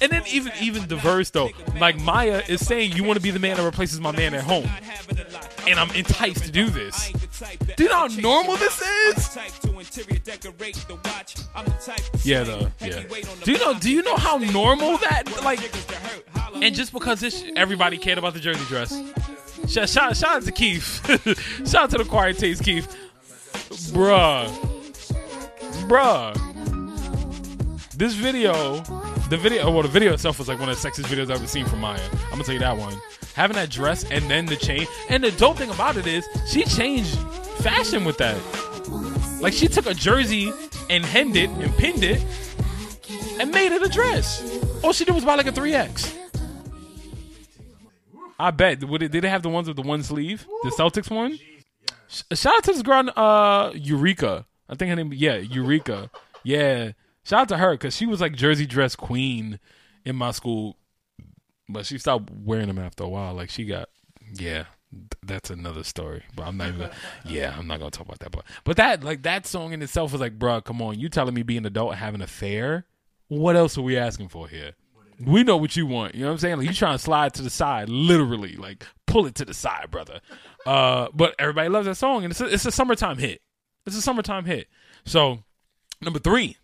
And then even even the verse though, like Mya is saying, "You want to be the man that replaces my man at home," and I'm enticed to do this. Do you know how normal this is? Yeah, though. yeah. Do you know? Do you know how normal that like? And just because this everybody cared about the jersey dress. Shout, shout, shout out to Keith. shout out to the Quiet Taste Keith. Bruh. Bruh. This video, the video, well, the video itself was like one of the sexiest videos I've ever seen from Mya. I'm gonna tell you that one. Having that dress and then the chain. And the dope thing about it is she changed fashion with that. Like she took a jersey and hemmed it and pinned it and made it a dress. All she did was buy like a 3X. I bet. Did they have the ones with the one sleeve? The Celtics one? Shout out to this girl, uh, Eureka. I think her name, yeah, Eureka. Yeah. Shout out to her because she was like jersey dress queen in my school, but she stopped wearing them after a while. Like she got, yeah, that's another story. But I'm not even, yeah, I'm not gonna talk about that. But but that like that song in itself was like, bruh, come on, you telling me being an adult having an affair? What else are we asking for here? We know what you want. You know what I'm saying? Like you trying to slide to the side, literally, like pull it to the side, brother. Uh, but everybody loves that song, and it's a, it's a summertime hit. It's a summertime hit. So number three,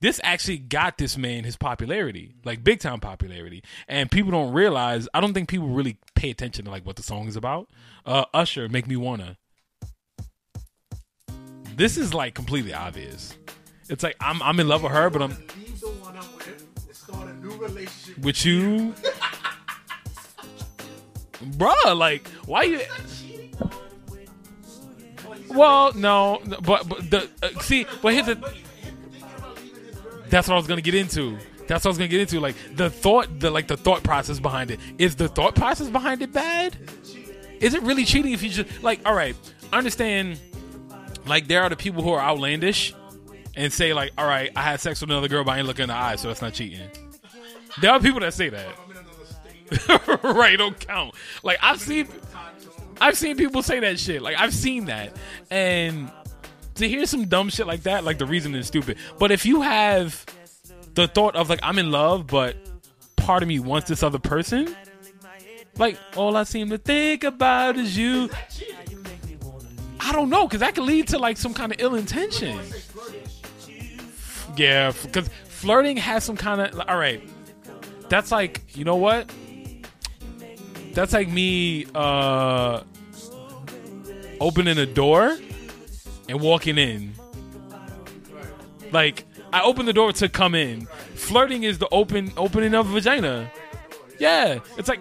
this actually got this man his popularity, like big time popularity, and people don't realize. I don't think people really pay attention to like what the song is about. Uh, Usher, make me wanna. This is like completely obvious. It's like I'm I'm in love with her, but I'm with you. bruh, like why you? Well, no, but, but the uh, see, but here's the. That's what I was gonna get into. That's what I was gonna get into. Like the thought, the like the thought process behind it. Is the thought process behind it bad? Is it really cheating if you just like? All right, understand. Like there are the people who are outlandish and say like, all right, I had sex with another girl, but I ain't looking in the eye, so that's not cheating. There are people that say that. right, don't count. Like I've seen, I've seen people say that shit. Like I've seen that, and to hear some dumb shit like that, like the reason is stupid. But if you have the thought of like I'm in love, but part of me wants this other person, like all I seem to think about is you. I don't know, because that could lead to like some kind of ill intention. Yeah, because flirting has some kind of. All right, that's like you know what? That's like me uh opening a door and walking in. Like I open the door to come in. Flirting is the open opening of a vagina. Yeah, it's like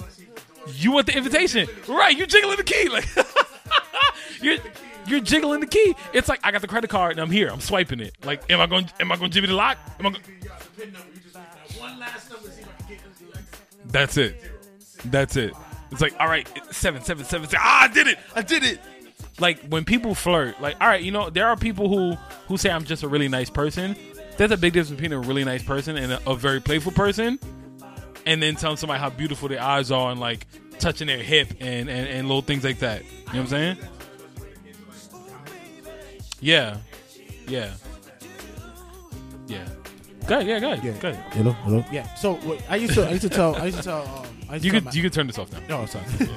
you want the invitation, right? You're jiggling the key, like you're you're jiggling the key. It's like I got the credit card and I'm here. I'm swiping it. Like, am I going? Am I going to give you the lock? Am I? Go- That's it. That's it. It's like, all right, seven, seven, seven, seven. Ah, I did it. I did it. Like when people flirt, like, all right, you know, there are people who who say I'm just a really nice person. There's a big difference between a really nice person and a, a very playful person, and then telling somebody how beautiful their eyes are and like touching their hip and and, and little things like that. You know what I'm saying? Yeah, yeah, yeah. Go ahead, yeah, go ahead, go ahead. Hello, hello. Yeah. So what, I used to, I used to tell, I used to tell, um, I used to You tell could my- you could turn this off now. No, sorry.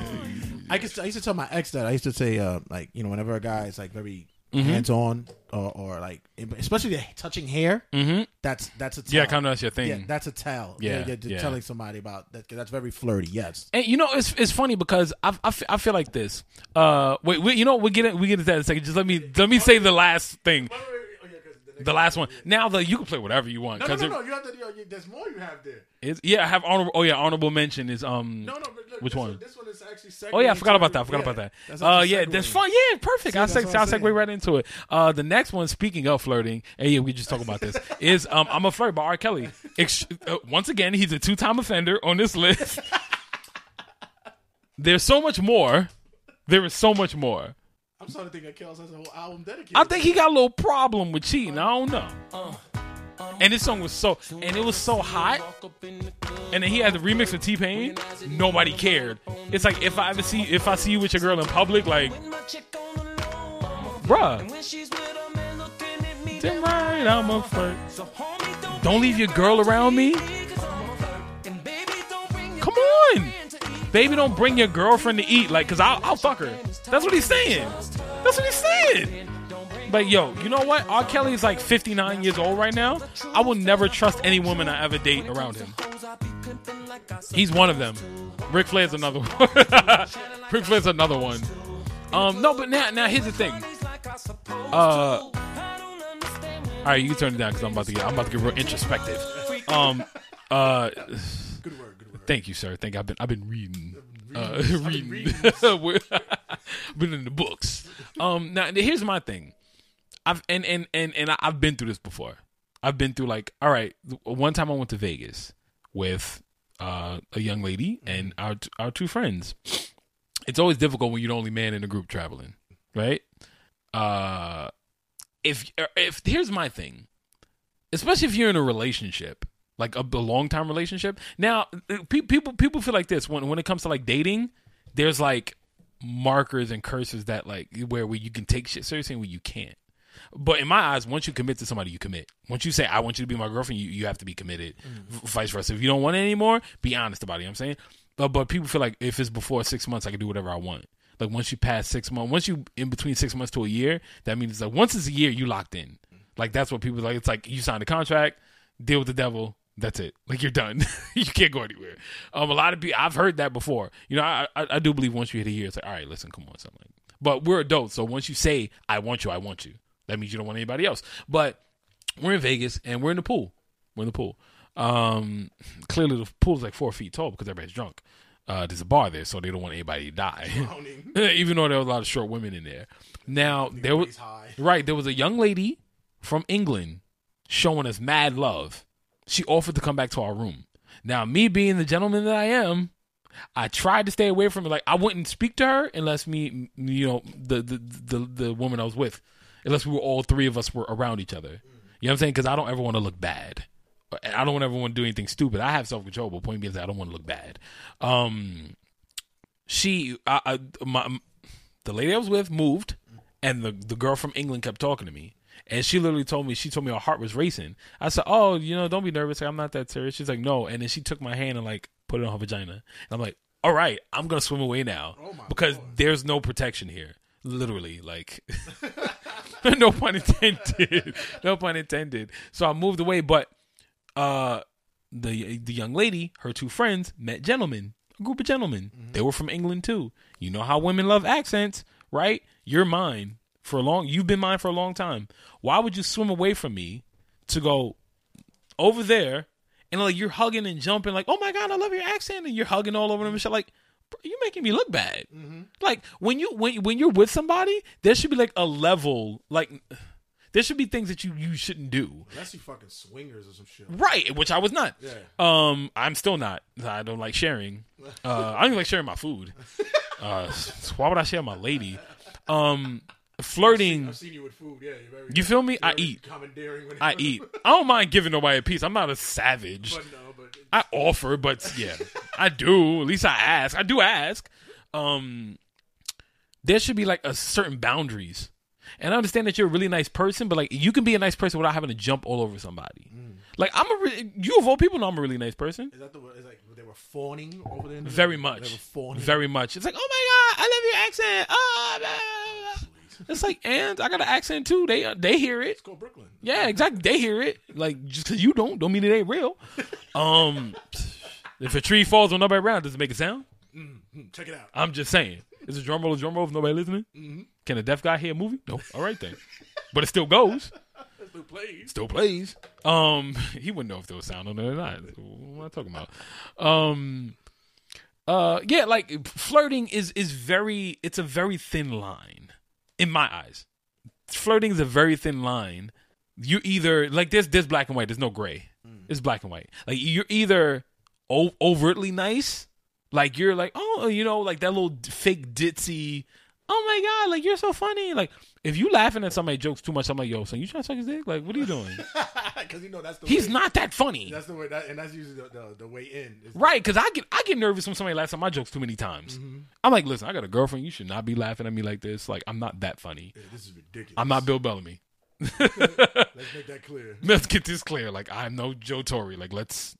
I used, to, I used to tell my ex that I used to say, uh, like, you know, whenever a guy is like very Mm-hmm. hands on or, or like, especially the touching hair, Mm-hmm. that's that's a tell. Yeah, kind of that's your thing. Yeah, that's a tell. Yeah, yeah, yeah, yeah. telling somebody about that. That's very flirty. Yes. And you know, it's it's funny because I I, I feel like this. Uh, wait, wait, you know, we get it, we get into that in a second. Just let me let me say the last thing, the last one. Now the you can play whatever you want No, no, no, no. You have to. You, there's more you have there. it's yeah. I have honorable. Oh yeah, honorable mention is um. No, no. But look, Which this one? This one is actually. Oh yeah, I forgot about that. I forgot yeah, about that. that's Uh, yeah, that's fun. Yeah, perfect. I'll, See, seg- that's what I'll segue right into it. Uh, the next one, speaking of flirting, and yeah, we just talk about this is um, I'm a flirt by R. Kelly. Ex- uh, once again, he's a two time offender on this list. There's so much more. There is so much more. I'm starting to think that Kells has a whole album dedicated. I think he got a little problem with cheating. I don't know. Uh, uh, and this song was so, and it was so hot. And then he had the remix with T Pain. Nobody cared. It's like if I ever see, if I see you with your girl in public, like, bruh, damn right, I'm a flirt. Don't leave your girl around me. Come on, baby, don't bring your girlfriend to eat, like, cause I'll, I'll fuck her. That's what he's saying. That's what he's saying. But yo, you know what? R. Kelly is like 59 years old right now. I will never trust any woman I ever date around him. He's one of them. Ric Flair's another one. Ric Flair's another one. Um, no, but now, now here's the thing. Uh, all right, you can turn it down because I'm about to get, I'm about to get real introspective. Um, uh, Good word. Good word. Thank you, sir. Thank you. I've been, I've been reading, uh, reading, been in the books. Um, now here's my thing. I've and and and and I've been through this before. I've been through like, all right. One time I went to Vegas with uh, a young lady and our t- our two friends. It's always difficult when you're the only man in a group traveling, right? Uh, if if here's my thing, especially if you're in a relationship, like a, a long time relationship. Now, pe- people people feel like this when when it comes to like dating. There's like markers and curses that like where where you can take shit seriously and where you can't. But in my eyes, once you commit to somebody, you commit. Once you say, I want you to be my girlfriend, you, you have to be committed. Mm. V- vice versa. If you don't want it anymore, be honest about it. You know what I'm saying? But, but people feel like if it's before six months, I can do whatever I want. Like once you pass six months, once you in between six months to a year, that means like once it's a year, you locked in. Like that's what people like. It's like you signed a contract, deal with the devil. That's it. Like you're done. you can't go anywhere. Um, a lot of people I've heard that before. You know, I, I I do believe once you hit a year, it's like all right, listen, come on, something. Like, but we're adults, so once you say I want you, I want you. That means you don't want anybody else. But we're in Vegas and we're in the pool. We're in the pool. Um, clearly the pool's like four feet tall because everybody's drunk. Uh, there's a bar there, so they don't want anybody to die. Even though there was a lot of short women in there. Now there was high. right there was a young lady from England showing us mad love. She offered to come back to our room. Now me being the gentleman that I am, I tried to stay away from it. Like I wouldn't speak to her unless me, you know, the the the, the woman I was with, unless we were all three of us were around each other. You know what I'm saying? Because I don't ever want to look bad. I don't ever want to do anything stupid. I have self control, but point being is I don't want to look bad. Um, she, I, I, my, the lady I was with moved, and the the girl from England kept talking to me. And she literally told me, she told me her heart was racing. I said, "Oh, you know, don't be nervous. Like, I'm not that serious." She's like, "No." And then she took my hand and like put it on her vagina. And I'm like, "All right, I'm gonna swim away now because there's no protection here." Literally, like, no pun intended. no pun intended. So I moved away, but uh, the the young lady, her two friends, met gentlemen, a group of gentlemen. They were from England too. You know how women love accents, right? You're mine for a long. You've been mine for a long time. Why would you swim away from me to go over there and like you're hugging and jumping like, oh my god, I love your accent, and you're hugging all over them and shit like. bro, You making me look bad. Like when you when when you're with somebody, there should be like a level. Like there should be things that you you shouldn't do. Unless you fucking swingers or some shit. Right, which I was not. Yeah. Um, I'm still not. I don't like sharing. Uh, I don't even like sharing my food. Uh, so why would I share my lady? Um, flirting. I've seen you with food. Yeah, you're very. You feel me? I eat. Commandeering when I eat. I don't mind giving nobody a piece. I'm not a savage. But no, but I offer, but yeah, I do. At least I ask. I do ask. Um, there should be like a certain boundaries, and I understand that you're a really nice person, but like you can be a nice person without having to jump all over somebody. Like I'm a re- you of all people know I'm a really nice person. is that the word? Is like they were fawning over there? Very They much. were fawning. Very much. It's like, oh my god, I love your accent. Oh, blah, blah, blah. It's like, and I got an accent too. They they hear it. Go Brooklyn. Yeah, exactly. They hear it. Like just because you don't, don't mean it ain't real. Um, if a tree falls on nobody around, does it make a sound? Hmm, Check it out. I'm just saying. Is a drum roll a drum roll if nobody listening? Mm-hmm. Can a deaf guy hear a movie? No. All right then. But it still goes. Still plays. Still plays. Um, he wouldn't know if there was sound on it or not. What am I talking about? Um, uh, yeah, like flirting is is very. It's a very thin line, in my eyes. Flirting is a very thin line. You either like this, this black and white. There's no gray. Mm. It's black and white. Like you're either o- overtly nice, like you're like oh you know like that little fake ditzy. Oh my god, like you're so funny. Like if you laughing at somebody jokes too much, I'm like yo, son, you trying to suck his dick? Like what are you doing? Because you know that's the. He's way, not that funny. That's the way. That, and that's usually the, the, the way in. Right, because I get I get nervous when somebody laughs at my jokes too many times. Mm-hmm. I'm like, listen, I got a girlfriend. You should not be laughing at me like this. Like, I'm not that funny. Yeah, this is ridiculous. I'm not Bill Bellamy. Let's make that clear. Let's get this clear. Like, I'm no Joe Torry. Like, let's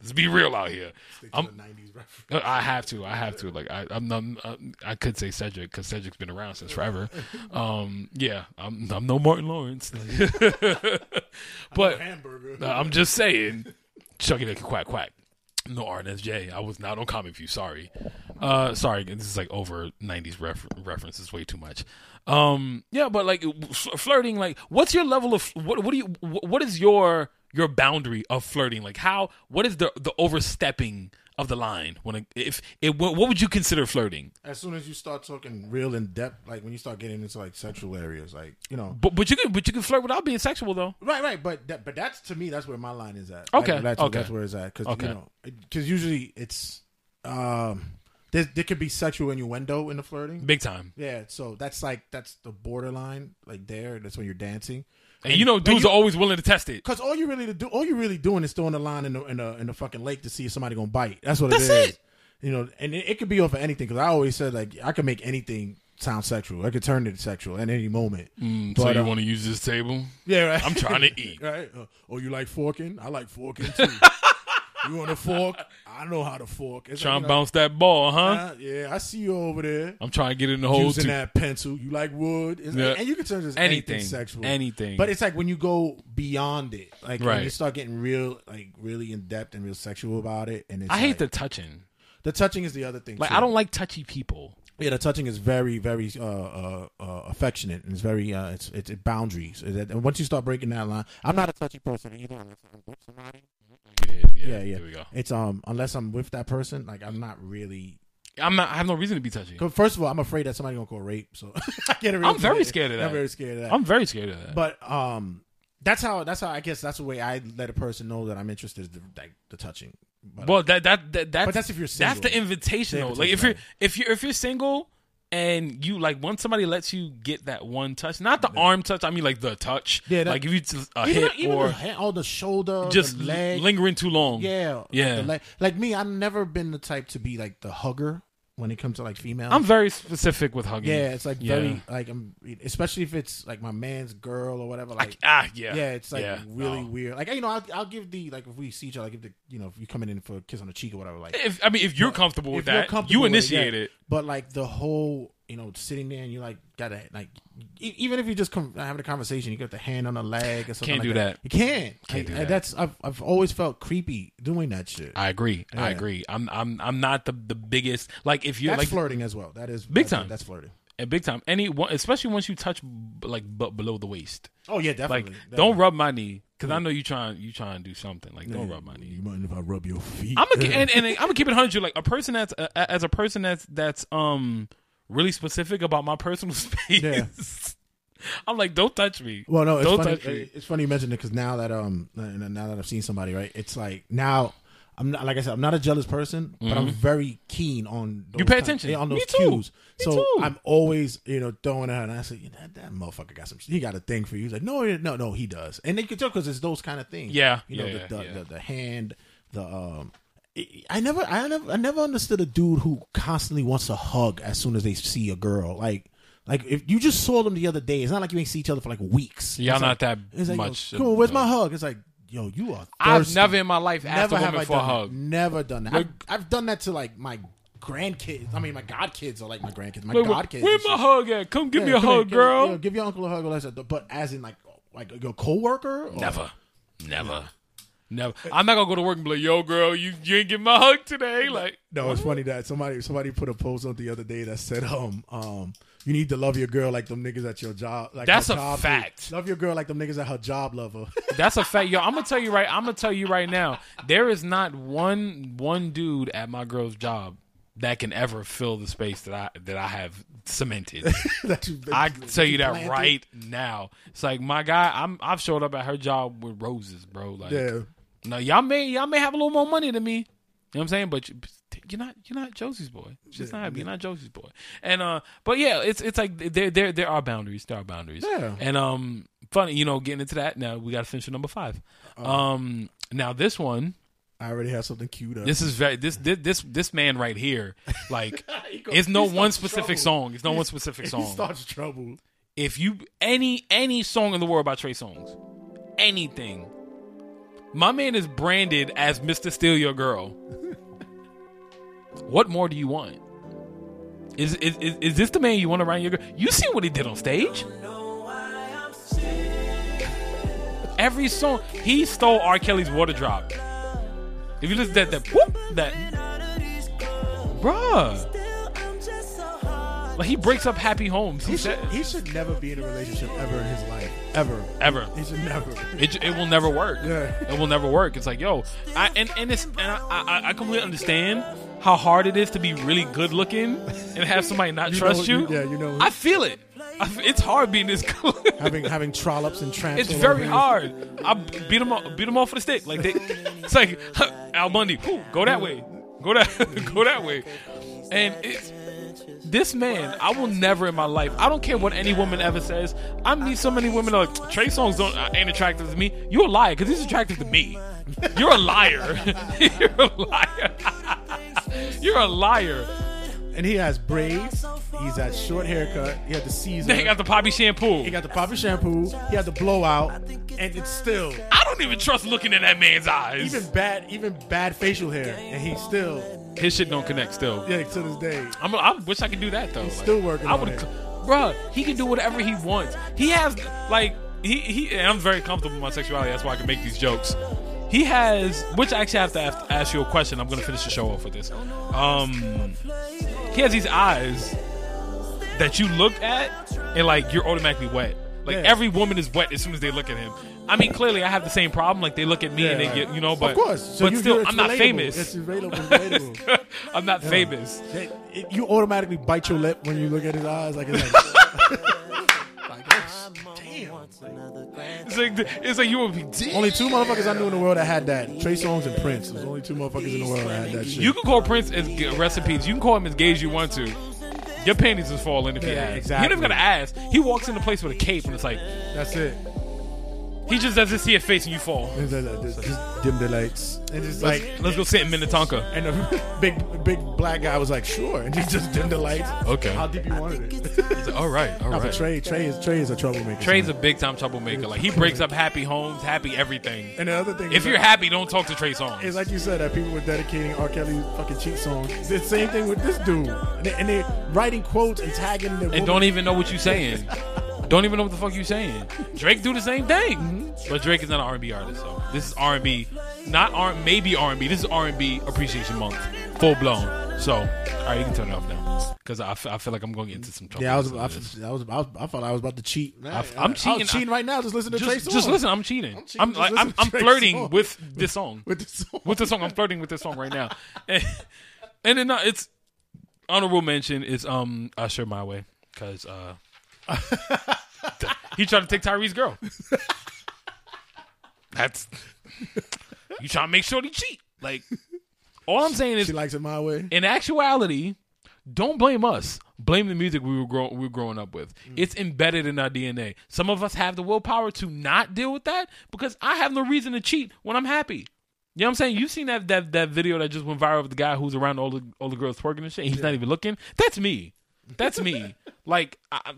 let's be real out here. I'm- the '90s reference. I have to. I have to. Like, I, I'm uh, I could say Cedric because Cedric's been around since forever. Um, yeah, I'm. I'm no Martin Lawrence. but Hamburger. I'm just saying, Chucky like quack quack. No RNSJ. I was not on Comic View. Sorry. Uh, sorry. This is like over '90s ref- references. Way too much. Um, yeah, but like f- flirting. Like, what's your level of what? What do you? wh- What is your your boundary of flirting? Like, how? What is the the overstepping of the line? When it, if it, what, would you consider flirting? as soon as you start talking real in depth, like when you start getting into like sexual areas, like you know, But but you can but you can flirt without being sexual though. right, right. But that, but that's to me, that's where my line is at. Okay, Like, that's, okay. that's where it's at because Okay. you know, because usually it's um, there there could be sexual innuendo in the flirting. Big time. Yeah, so that's like that's the borderline, like there. That's when you're dancing. And you know, dudes you- are always willing to test it. Cause all you really to do, all you really doing is throwing the line in the in the, in the fucking lake to see if somebody gonna bite. That's what That's it is. it. You know, and it, it could be over anything. Cause I always said like I could make anything sound sexual. I could turn it sexual at any moment. Mm, so you uh, want to use this table? Yeah, right. I'm trying to eat. right. Uh, oh, you like forking? I like forking too. You want to fork? I know how to fork. It's Trying like, to you know, bounce that ball, huh? uh, yeah, I see you over there. I'm trying to get in the hole using too. that pencil. You like wood, Yeah. and you can turn this Anything. anything, sexual, Anything. But it's like when you go beyond it, like when you start getting real, like really in depth and real sexual about it. And it's I hate like- the touching. the touching is the other thing. Like too. I don't like touchy people. Yeah, the touching is very, very uh, uh, uh, affectionate and it's very uh, it's it's it boundaries. And once you start breaking that line, I'm not a touchy person either. Unless I'm with somebody, Yeah, yeah, Yeah. There we go. It's um unless I'm with that person, like I'm not really. I'm not. I have no reason to be touchy. 'cause First of all, I'm afraid that somebody gonna call rape, so I get. I'm very scared of that. I'm very scared of that. I'm very scared of that. but um, that's how that's how I guess that's the way I let a person know that I'm interested, is the, like the touching. But, well, that that, that that's But that's if you're single. That's the invitation. Though. Like if you're if you're if you're single and you like once somebody lets you get that one touch, not the arm touch. I mean like the touch. Yeah, that- like if you just a even, hip even or the hand, all the shoulder, just the leg, lingering too long. yeah, Yeah. Like, like me, I've never been the type to be like the hugger when it comes to like female. I'm very specific with hugging. yeah, it's like Yeah. very like I'm, especially if it's like my man's girl or whatever. Like ah yeah Yeah, it's like Yeah. really No. weird. Like you know, I'll, I'll give the like if we see each other, I'll give the you know if you coming in for a kiss on the cheek or whatever. Like If I mean if you're comfortable with if you're that, comfortable you with initiate yeah. it. But like the whole you know sitting there and you like gotta like e- even if you just come having a conversation, you got the hand on the leg or something. Can't like do that. You can't. Can't do that. That's I've I've always felt creepy doing that shit. I agree. I agree. I'm I'm I'm not the the biggest like if you're that's like flirting as well. That is Big that's, time. That's flirting. and big time any one- especially once you touch like b- below the waist. Oh yeah, Like definitely. don't rub my knee because I know you trying you trying to do something. Like don't rub my knee. You mind if I rub your feet? I'm gonna and, and I'm gonna keep it hundred. Like a person that's uh, as a person that's that's um really specific about my personal space. Yeah. I'm like, don't touch me. Well, no, it's don't funny. touch me. It's funny you mentioned it because now that um now that I've seen somebody, right? It's like now I'm not like I said, I'm not a jealous person, but I'm very keen on. Those Mm-hmm. You pay attention. on those cues. So too. I'm always you know throwing it out, and I say, you know, that, that motherfucker got some. He got a thing for you. He's like, no, no, no, he does, and they can tell because it's those kind of things. Yeah, you know, yeah, the, the, yeah. the the hand, the um. I never, I never, I never understood a dude who constantly wants a hug as soon as they see a girl. Like, like if you just saw them the other day, it's not like you ain't see each other for like weeks. Y'all It's not like- that it's like, much Yo, come on, where's my hug? It's like, yo, you are. I've never in my life asked never a have I for a done hug. That. Never done that. I've, I've done that to like my grandkids. I mean, my godkids are like my grandkids. My Wait, wait, godkids. where and my hug at? Come give me a come here, hug, give- girl. you know, give your uncle a hug. Or that, but as in like, like your coworker. Or, Never, never, never. I'm not gonna go to work and be like, "Yo, girl, you you ain't getting my hug today." Like, No, it's funny that somebody somebody put a post on the other day that said, um, um, you need to love your girl like them niggas at your job. Like That's a job fact. Love your girl like them niggas at her job love her. That's a fact, yo. I'm gonna tell you right. I'm gonna tell you right now. There is not one one dude at my girl's job that can ever fill the space that I that I have cemented. that you, that I tell you that planted. right now. It's like my guy. I'm I've showed up at her job with roses, bro. Like, Yeah. No, y'all may y'all may have a little more money than me. You know what I'm saying? But you- you're not you're not Josie's boy. It's just not you're not Josie's boy. And uh, but yeah, it's it's like there there there are boundaries. There are boundaries. Yeah. And um, funny, you know, getting into that now, we got to finish with number five. Um, now this one, I already have something queued up. this is very this this this, this man right here, like, goes- it's no one specific trouble. song. It's no one specific he song. starts trouble. if you any any song in the world by Trey Songz, anything, my man is branded as Mr. Steal Your Girl. what more do you want? Is, is is is this the man you want around your girl? You see what he did on stage? Every song he stole R. Kelly's Water Drop. If you listen to that that whoop that bruh. Like he breaks up happy homes. He He should, said he should never be in a relationship ever in his life. Ever. ever. He should never. It, it will never work. Yeah. It will never work. It's like, yo, I and and it's and I, I, I completely understand how hard it is to be really good looking and have somebody not You trust you. yeah, you know. I feel it. I f it's hard being this good. having having trollops and tramps. it's all very you. hard. I beat them off, beat them off with a stick. Like they, it's like Al Bundy. Whew, go that way. Go that. go that way. And it's this man. I will never in my life. I don't care what any woman ever says. I meet so many women that are like Trey Songz don't uh, ain't attractive to me. You're a liar because he's attractive to me. You're a liar. You're a liar. You're a liar. And he has braids. He's short haircut. He had the Caesar. He got the poppy shampoo. he got the poppy shampoo. He had the blowout. And it's still I don't even trust looking in that man's eyes. even bad, even bad facial hair, and he's still His shit don't connect still. yeah to this day. I'm, I wish I could do that though. He's still working I would, bruh. He can do whatever he wants. He has like he he. And I'm very comfortable with my sexuality. That's why I can make these jokes. He has, which I actually have to have to ask you a question. I'm gonna finish the show off with this. Um, he has these eyes that you look at and like you're automatically wet. Like Like Yeah. every woman is wet as soon as they look at him. I mean, clearly I have the same problem. Like they look at me and they Yeah. get, you know, but of course. So but you- still, I'm not relatable. famous. It's relatable. Relatable. I'm not famous. That- it- you automatically bite your lip when you look at his eyes. Like it's like. It's like it's like you would be. Dead. Only two motherfuckers I knew in the world that had that. Trey Songz and Prince. There's only two motherfuckers in the world that had that shit. You can call Prince as recipes. You can call him as gay as you want to. Your panties is falling if Yeah, asks. exactly. He don't even gotta ask. He walks in the place with a cape and it's like That's it. He just doesn't see a face and you fall. It's just, just dim the lights. And just Let's, like, let's go sit in Minnetonka. and the big big black guy was like, sure, and he just dimmed the lights. Okay. How deep you wanted it? He's like, all right, all Not for right. Trey. Trey is Trey is a troublemaker. Trey's a big time troublemaker. Like he breaks up happy homes, happy everything. and the other thing, If is you're that- happy, don't talk to Trey Songz. It's like you said that people were dedicating R. Kelly's fucking cheat song. It's the same thing with this dude, and, they, and they're writing quotes and tagging the and don't even know what you're saying. Don't even know what the fuck you're saying. Drake do the same thing, but Drake is not an R&B artist. So this is R&B, not R, maybe R&B. This is R&B Appreciation Month, full blown. So all right, you can turn it off now because I, f- I feel like I'm going to get into some trouble. Yeah, I was, I, of this. was, I was, I thought I was about to cheat. I- am cheating. I'm cheating. right now. Just listen to Trey just, Songz. just listen. I'm cheating. I'm, cheating, just like I'm, I'm flirting Songz. with this song. with the song. with the song. I'm flirting with this song right now, and, and then uh, it's honorable mention is um Usher My Way because uh he tried to take Tyree's girl. That's you trying to make sure he cheat. Like all I'm saying is, She likes it my way. in actuality, don't blame us. Blame the music we were grow- we were growing up with. Mm. It's embedded in our DNA. Some of us have the willpower to not deal with that because I have no reason to cheat when I'm happy. You know what I'm saying? You've seen that that, that video that just went viral of the guy who's around all the all the girls twerking and shit. He's not even looking. That's me. That's me. like I,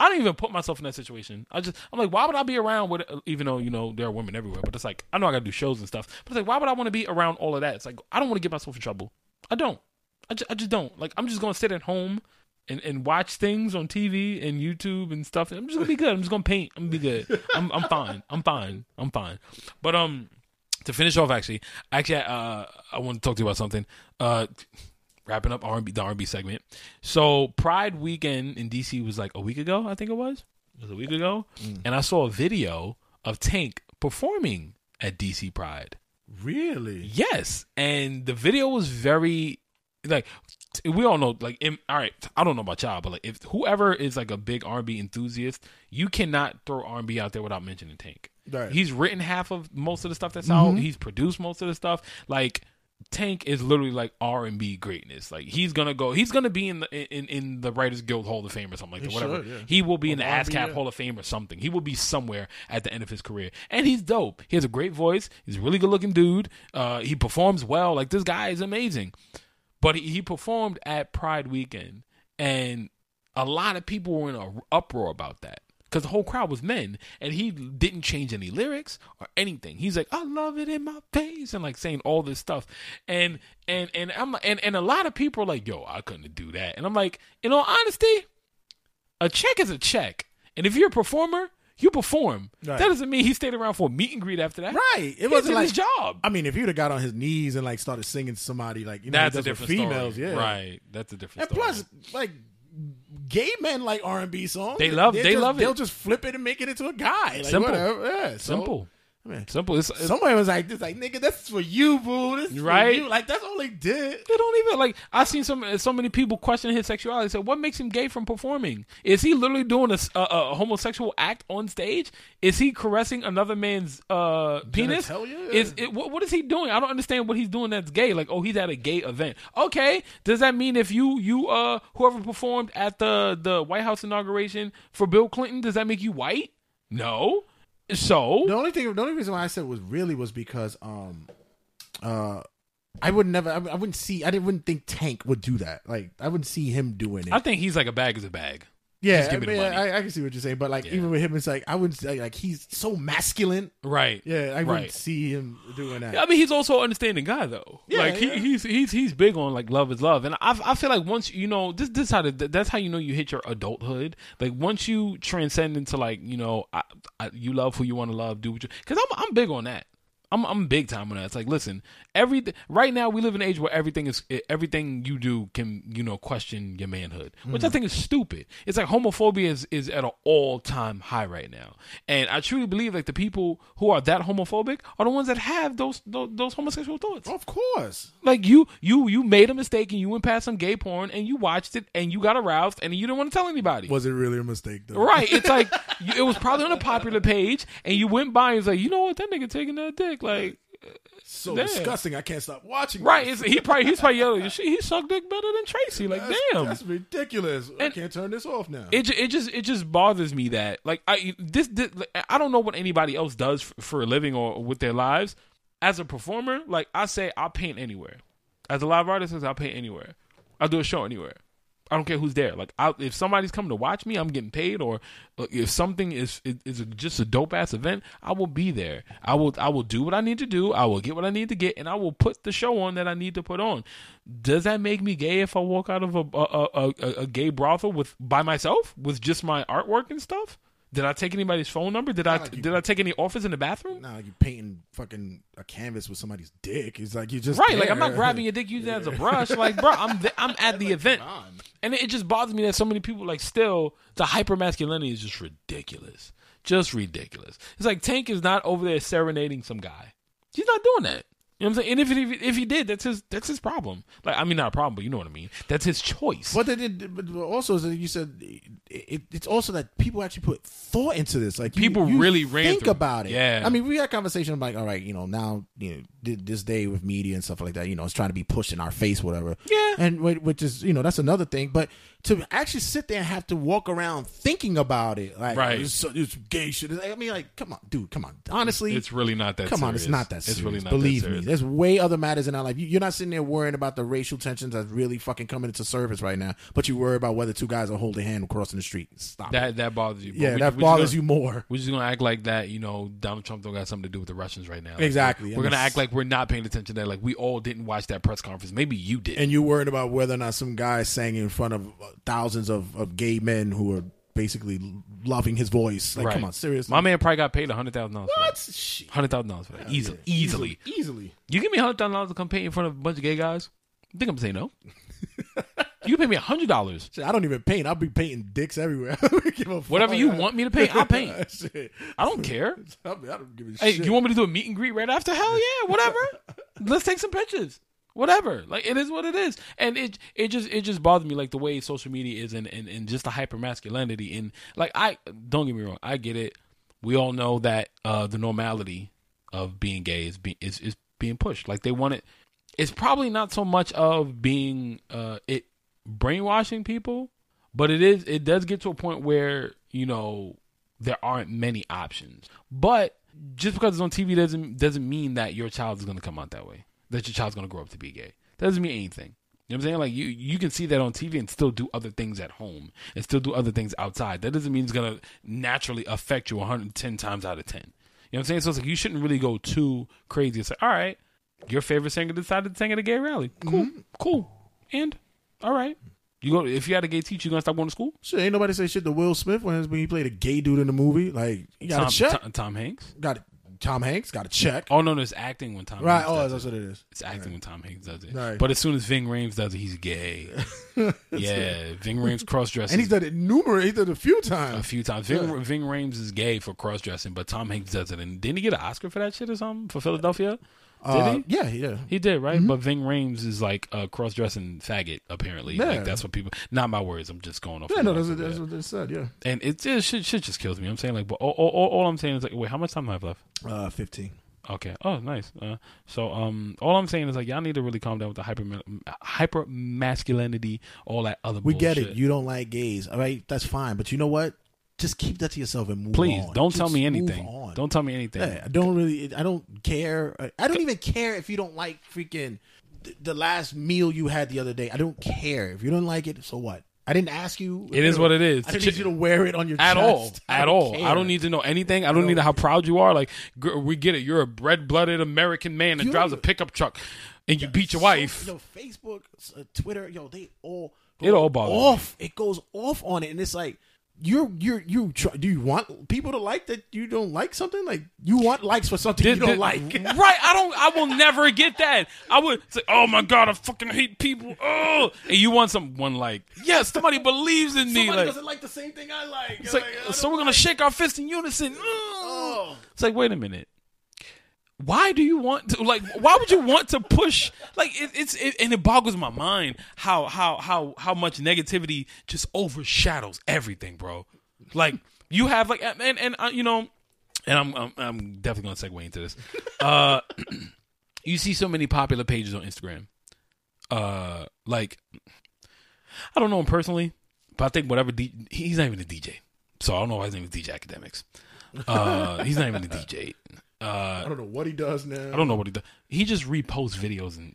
I don't even put myself in that situation. I just I'm like, why would I be around with even though you know there are women everywhere, but it's like I know I gotta do shows and stuff. But it's like, why would I want to be around all of that? It's like I don't want to get myself in trouble. I don't. I just, I just don't. Like I'm just gonna sit at home and, and watch things on TV and YouTube and stuff. I'm just gonna be good. I'm just gonna paint. I'm gonna be good. I'm I'm fine. I'm fine. I'm fine. But um, to finish off, actually, actually, uh, I want to talk to you about something. Uh, wrapping up R&B the R&B segment. So Pride weekend in DC was like a week ago. I think it was. It was a week ago, mm. and I saw a video of Tank performing at DC Pride. Really? Yes, and the video was very like we all know like in, all right i don't know about y'all but like if whoever is like a big r&b enthusiast you cannot throw r&b out there without mentioning tank Right. he's written half of most of the stuff that's out mm-hmm. he's produced most of the stuff like tank is literally like r&b greatness. Like he's gonna go he's gonna be in the in, in the writers guild hall of fame or something like that He whatever. should, yeah. he will be in the ascap yeah. hall of fame or something. He will be somewhere at the end of his career. And he's dope. He has a great voice. He's a really good looking dude. Uh, he performs well. Like this guy is amazing. But he, he performed at Pride Weekend, and a lot of people were in an uproar about that because the whole crowd was men, and he didn't change any lyrics or anything. He's like, "I love it in my face," and like saying all this stuff, and and and I'm and and a lot of people are like, "Yo, I couldn't do that," and I'm like, in all honesty, a check is a check, and if you're a performer. You perform. Right. That doesn't mean he stayed around for a meet and greet after that. Right. It He wasn't like his job. I mean, if you'd have got on his knees and like started singing to somebody, like you know, That's he a different females, story. yeah, Right. That's a different And story. plus, like gay men like R and B songs. They love- They're they just- love it. They'll just flip it and make it into a guy. Like, Simple. whatever. Yeah, so- Simple. I mean, Simple. It's, it's, Somebody was like, "This like nigga, that's for you, boo. This is Right. For you. Like that's all they did." They don't even like. I've seen some so many people question his sexuality. So what makes him gay from performing? Is he literally doing a homosexual act on stage? Is he caressing another man's uh, penis? Genitalia? Is it what, what is he doing? I don't understand what he's doing that's gay. Like oh he's at a gay event. Okay, does that mean if you you uh whoever performed at the the White House inauguration for Bill Clinton does that make you white? No. So The only thing, the only reason why I said was really was because um, uh, I would never, I, I wouldn't see, I didn't wouldn't think Tank would do that. Like I wouldn't see him doing it. I think he's like a bag is a bag. Yeah, just give me the I, mean. I, I can see what you're saying, but like Yeah. even with him, it's like I wouldn't say like he's so masculine. Right. Yeah, I wouldn't see him doing that. I mean, he's also an understanding guy, though. Yeah, like he, he's he's he's big on like love is love, and I I feel like once you know this this how to, that's how you know you hit your adulthood. Like once you transcend into like you know I, I, you love who you want to love, do what you because I'm I'm big on that. I'm I'm big time on that. It's like, listen, every right now we live in an age where everything is everything you do can you know question your manhood, which I mm. think is stupid. It's like homophobia is is at an all time high right now, and I truly believe like the people who are that homophobic are the ones that have those those, those homosexual thoughts. Of course. Like you you you made a mistake and you went past some gay porn and you watched it and you got aroused and you didn't want to tell anybody. Was it really a mistake though? Right. It's like it was probably on a popular page, and you went by and was like, you know what, that nigga taking that dick, like, So Damn. disgusting. I can't stop watching. right? He probably he's probably yelling, "Shit, he sucked dick better than Tracy. Like, That's, damn. that's ridiculous. I can't turn this off now. It, it just it just bothers me that like I this, this I don't know what anybody else does for, for a living or with their lives. As a performer, like I say, I'll paint anywhere. As a live artist, says I'll paint anywhere. I'll do a show anywhere. I don't care who's there. Like, I, if somebody's coming to watch me, I'm getting paid. Or uh, if something is is, just a dope ass event, I will be there. I will I will do what I need to do. I will get what I need to get, and I will put the show on that I need to put on. Does that make me gay if I walk out of a a, a, a, a gay brothel with by myself with just my artwork and stuff? Did I take anybody's phone number? Did I like you- did I take any offers in the bathroom? Nah, you painting fucking a canvas with somebody's dick. It's like you just Right, like I'm not grabbing your dick using it as a brush. Like, bro, I'm th- I'm at the event, and it just bothers me that so many people like still the hyper masculinity is just ridiculous, just ridiculous. It's like Tank is not over there serenading some guy. He's not doing that. You know what I'm saying? And if if, if he did, that's his that's his problem. Like, I mean, not a problem, but you know what I mean. That's his choice. But then, it, but also, as you said, it, it, it's also that people actually put thought into this. Like you- People you really think through- about it. Yeah. I mean, we had a conversation like, all right, you know, now you know this day with media and stuff like that. You know, it's trying to be pushed in our face, whatever. Yeah. and which is you know that's another thing. But to actually sit there and have to walk around thinking about it, like, Right. it's, it's gay shit. I mean, like, come on, dude, come on. Honestly, It's really not that. Come on, it's not that Serious. It's really not. Believe that serious. me, there's way other matters in our life. You- You're not sitting there worrying about the racial tensions that's really fucking coming into service right now, but you worry about whether two guys are holding hand crossing the street. Stop. That that bothers you. But yeah, we- that we bothers gonna- you more. We're just gonna act like that, you know, Donald Trump don't got something to do with the Russians right now. Like, Exactly. We're, we're gonna act like we're not paying attention to that. Like we all didn't watch that press conference. Maybe you did. And you're worried about whether or not some guy sang in front of uh, thousands of, of gay men who are basically loving his voice. Like, Right. come on, seriously. My man probably got paid hundred thousand dollars. what? Shit. Hundred thousand dollars for that. Easily, easily. Easily. You give me hundred thousand dollars to come paint in front of a bunch of gay guys? You think I'm gonna say no? you pay me hundred dollars. Shit, I don't even paint. I'll be painting dicks everywhere. I don't give a fuck. Whatever you want me to paint, I'll paint. Shit. I don't care. I mean, I don't give a Hey, shit. you want me to do a meet and greet right after? Hell yeah, whatever. Let's take some pictures. Whatever. Like it is what it is. And it it just it just bothers me like the way social media is and, and, and just the hyper masculinity and like I don't get me wrong, I get it. We all know that uh the normality of being gay is being is, is being pushed. Like they want it it's probably not so much of being uh it brainwashing people, but it is it does get to a point where, you know, there aren't many options. But just because it's on TV doesn't doesn't mean that your child is going to come out that way. That your child's to grow up to be gay. That doesn't mean anything. You know what I'm saying? Like you you can see that on TV and still do other things at home and still do other things outside. That doesn't mean it's to naturally affect you 110 times out of 10. You know what I'm saying? So it's like you shouldn't really go too crazy. It's like, all right, your favorite singer decided to sing at a gay rally. Cool, mm-hmm. cool. And all right, you go if you had a gay teacher, you gonna stop going to school? Shit, ain't nobody say shit to Will Smith when he played a gay dude in the movie. Like, you got Tom, to check. Tom, Tom Hanks. Got it. Tom Hanks got a check. Oh no, no, it's acting when Tom. right. Hanks Oh, that's it. what it is. It's acting when Tom Hanks does it. Right. But as soon as Ving Rhames does it, he's gay. yeah, Ving Rhames cross dresses. And he's done it numerous. He's done it a few times. a few times. Ving, Ving Rhames is gay for cross dressing, but Tom Hanks does it. And didn't he get an Oscar for that shit or something for Philadelphia? Did Uh, he? Yeah, yeah. He did, right? But Ving Rhames is like a cross dressing faggot, apparently. Yeah. Like that's what people not my words, I'm just going off. Yeah, no, that's, what- that's what they said. Yeah, And it just shit, shit just kills me. I'm saying like but all, all, all, I'm saying is like wait, how much time do I have left? uh, fifteen. Okay. Oh, nice. Uh, so, um, all I'm saying is like y'all need to really calm down with the hyper hyper masculinity, all that other. We get it. You don't like gays. All right, that's fine. But you know what? Just keep that to yourself and move on. Please on. don't tell me anything. on. Don't tell me anything. Yeah, I don't really. I don't care. I don't even care if you don't like freaking the, the last meal you had the other day. I don't care if you don't like it. So what? I didn't ask you. It is what it is. I didn't need you to wear it on your at chest. all, at all. care. I don't need to know anything. I don't, need to how proud you are. Like we get it. You're a red blooded American man that You- drives a pickup truck, and you beat your wife. Yo, Facebook, uh, Twitter, yo, they all It all bothers me. off. It goes off on it, and it's like you're you're you try, do you want people to like that you don't like something like you want likes for something you don't did- like right? I don't. I will never get that. I would say, "Oh my god, I fucking hate people." Oh, and you want someone like, yes, somebody believes in me. Somebody Like, doesn't like the same thing I like. it's like, so we're gonna shake our fists in unison. Oh. It's like, wait a minute. Why do you want to like? Why would you want to push? Like it, it's it, and it boggles my mind how how how how much negativity just overshadows everything, bro. Like you have like and and uh, you know, and I'm, I'm I'm definitely gonna segue into this. Uh, you see so many popular pages on Instagram. Uh, like I don't know him personally, but I think whatever D, he's not even a DJ, so I don't know why his name is DJ Akademiks. Uh, he's not even a DJ. Uh, I don't know what he does now. I don't know what he does. He just reposts videos and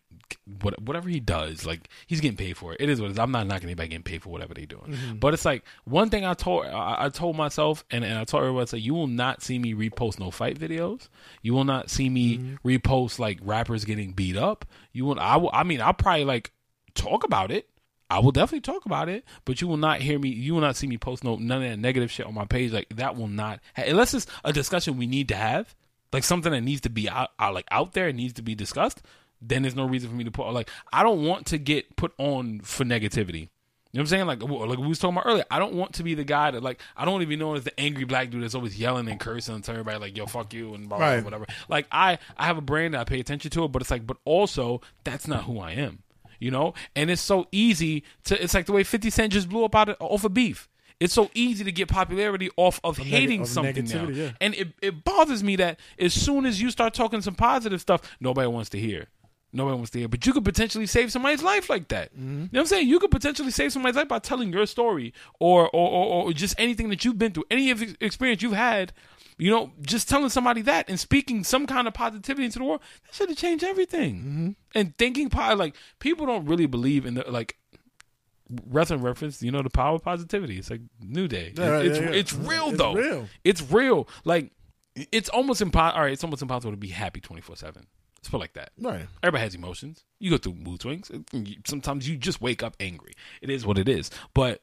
what, whatever he does, like he's getting paid for it. It is what it is. I'm not knocking anybody getting paid for whatever they're doing. But it's like one thing I told I, I told myself and, and I told everyone, I said, you will not see me repost no fight videos. You will not see me repost like rappers getting beat up. You will. I will. I mean, I'll probably like talk about it. I will definitely talk about it, but you will not hear me. You will not see me post no none of that negative shit on my page. Like that will not unless it's a discussion we need to have, like something that needs to be out, out like out there and needs to be discussed. Then there's no reason for me to put like I don't want to get put on for negativity. You know what I'm saying? Like, like we was talking about earlier. I don't want to be the guy that like I don't even know as the angry black dude that's always yelling and cursing and telling everybody like yo fuck you and blah, blah, blah, Right. whatever. Like I I have a brand that I pay attention to it, but it's like but also that's not who I am. You know, and it's so easy to. It's like the way Fifty Cent just blew up out of, off of beef. It's so easy to get popularity off of hating of something now, yeah. and it it bothers me that as soon as you start talking some positive stuff, nobody wants to hear. Nobody wants to hear, but you could potentially save somebody's life like that. Mm-hmm. You know what I'm saying? You could potentially save somebody's life by telling your story or or, or, or just anything that you've been through, any of the experience you've had. You know, just telling somebody that and speaking some kind of positivity into the world that should have changed everything. Mm-hmm. And thinking, like people don't really believe in the like wrestling reference. You know, the power of positivity. It's like New Day. Yeah, right, it's yeah, yeah. it's real It's though. real. It's real. Like it's almost impossible. All right, it's almost impossible to be happy twenty four seven. Let's put it like that. Right. Everybody has emotions. You go through mood swings. Sometimes you just wake up angry. It is what it is. But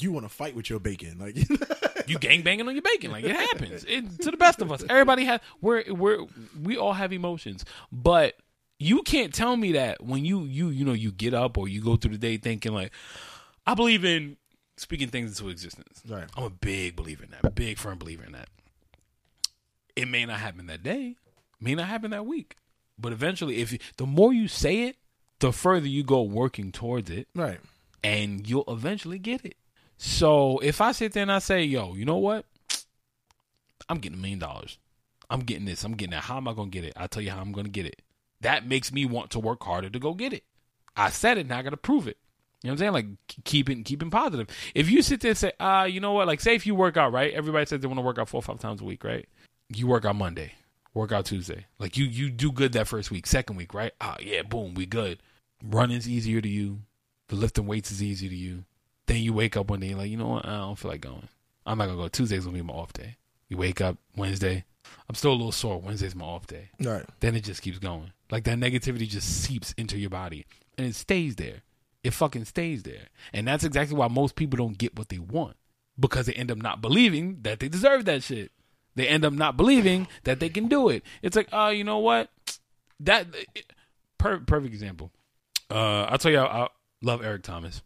You want to fight with your bacon, like you gang banging on your bacon. Like it happens. It, to the best of us. Everybody has we're we're we all have emotions. But you can't tell me that when you you you know you get up or you go through the day thinking like I believe in speaking things into existence. Right. I'm a big believer in that. Big firm believer in that. It may not happen that day, may not happen that week. But eventually if you, the more you say it, the further you go working towards it right. and you'll eventually get it. So if I sit there and I say, yo, you know what? I'm getting a million dollars. I'm getting this. I'm getting that. How am I going to get it? I'll tell you how I'm going to get it. That makes me want to work harder to go get it. I said it, now I got to prove it. You know what I'm saying? Like keeping keeping positive. If you sit there and say, uh, you know what? Like say if you work out, right? Everybody says they want to work out four or five times a week, right? You work out Monday, work out Tuesday. Like you you do good that first week, second week, right? Ah, yeah, boom, we good. Running's easier to you. The lifting weights is easy to you. Then you wake up one day like, you know what? I don't feel like going. I'm not gonna go. Tuesday's gonna be my off day. You wake up Wednesday. I'm still a little sore. Wednesday's my off day. Right. Then it just keeps going. Like that negativity just seeps into your body and it stays there. It fucking stays there. And that's exactly why most people don't get what they want because they end up not believing that they deserve that shit. They end up not believing that they can do it. It's like, uh, you know what? That per, perfect example. Uh, I'll tell you, I, I love Eric Thomas.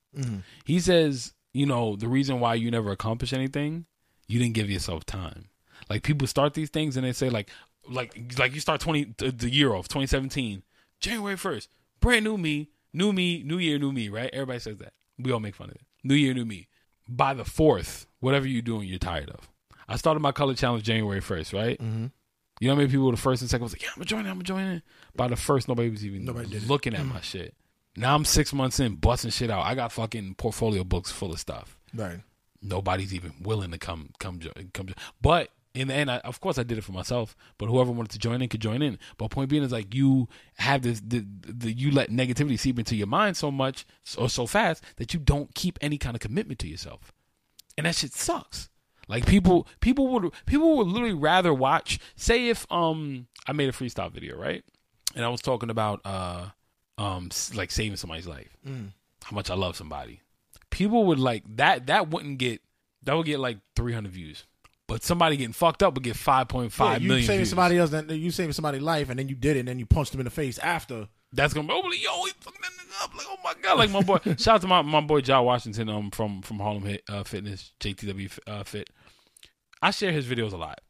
He says, you know, the reason why you never accomplish anything, you didn't give yourself time. Like people start these things and they say like, like, like you start twenty the, year off, twenty seventeen, January first, brand new me, new me, new year, new me. Right? Everybody says that. We all make fun of it. New year, new me. By the fourth, whatever you're doing, you're tired of. I started my color challenge January first, right? Mm-hmm. You know how many people the first and second was like, yeah, I'm joining, I'm joining. By the first, nobody was even Nobody looking at my shit. Now I'm six months in, busting shit out. I got fucking portfolio books full of stuff. Right. Nobody's even willing to come, come, come. But in the end, I, of course, I did it for myself. But whoever wanted to join in could join in. But point being is like you have this, the, the you let negativity seep into your mind so much or so fast that you don't keep any kind of commitment to yourself, and that shit sucks. Like people, people would people would literally rather watch. Say if um I made a freestyle video right, and I was talking about uh um like saving somebody's life, how much I love somebody. People would like that. That wouldn't get that would get like 300 views. But somebody getting fucked up would get 5.5 Yeah, million you saving views. somebody else, then you saving somebody's life, and then you did it, and then you punched him in the face after. That's gonna be oh yo, he fucking that nigga up like oh my god, like my boy. shout out to my, my boy John Washington um from from Harlem Hit, uh, Fitness JTW uh, Fit. I share his videos a lot.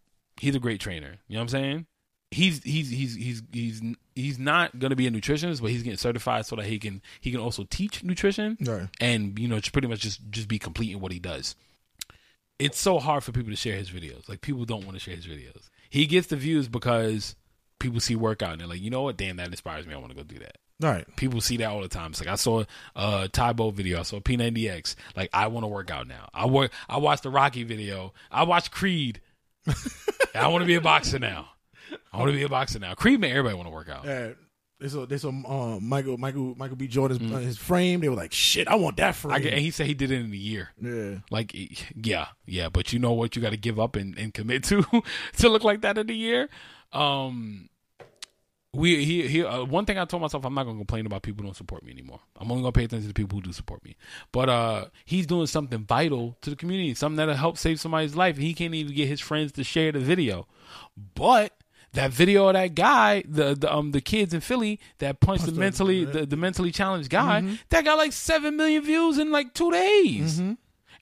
He's a great trainer. You know what I'm saying? He's he's he's he's he's he's not gonna be a nutritionist, but he's getting certified so that he can he can also teach nutrition Right. and you know pretty much just just be complete in what he does. It's so hard for people to share his videos. Like people don't want to share his videos. He gets the views because people see workout and they're like, you know what, damn, that inspires me. I want to go do that Right. people see that all the time. It's like I saw a Tae Bo video, I saw P90X. Like I want to work out now. I work. I watched the Rocky video. I watched Creed. I want to be a boxer now. I want to be a boxer now. Creed made everybody want to work out. Yeah. They saw, uh, Michael Michael Michael B. Jordan's uh, his frame. They were like, "Shit, I want that frame." Mm. I and he said he did it in a year. yeah, Like, yeah, yeah, but you know what? You got to give up and, and commit to to look like that in a year. Um, we he he. Uh, one thing I told myself, I'm not gonna complain about people who don't support me anymore. I'm only gonna pay attention to the people who do support me. But uh, he's doing something vital to the community, something that'll help save somebody's life. And he can't even get his friends to share the video. But that video of that guy, the, the um the kids in Philly that punched the the- mentally the, the mentally challenged guy, that got like seven million views in like two days.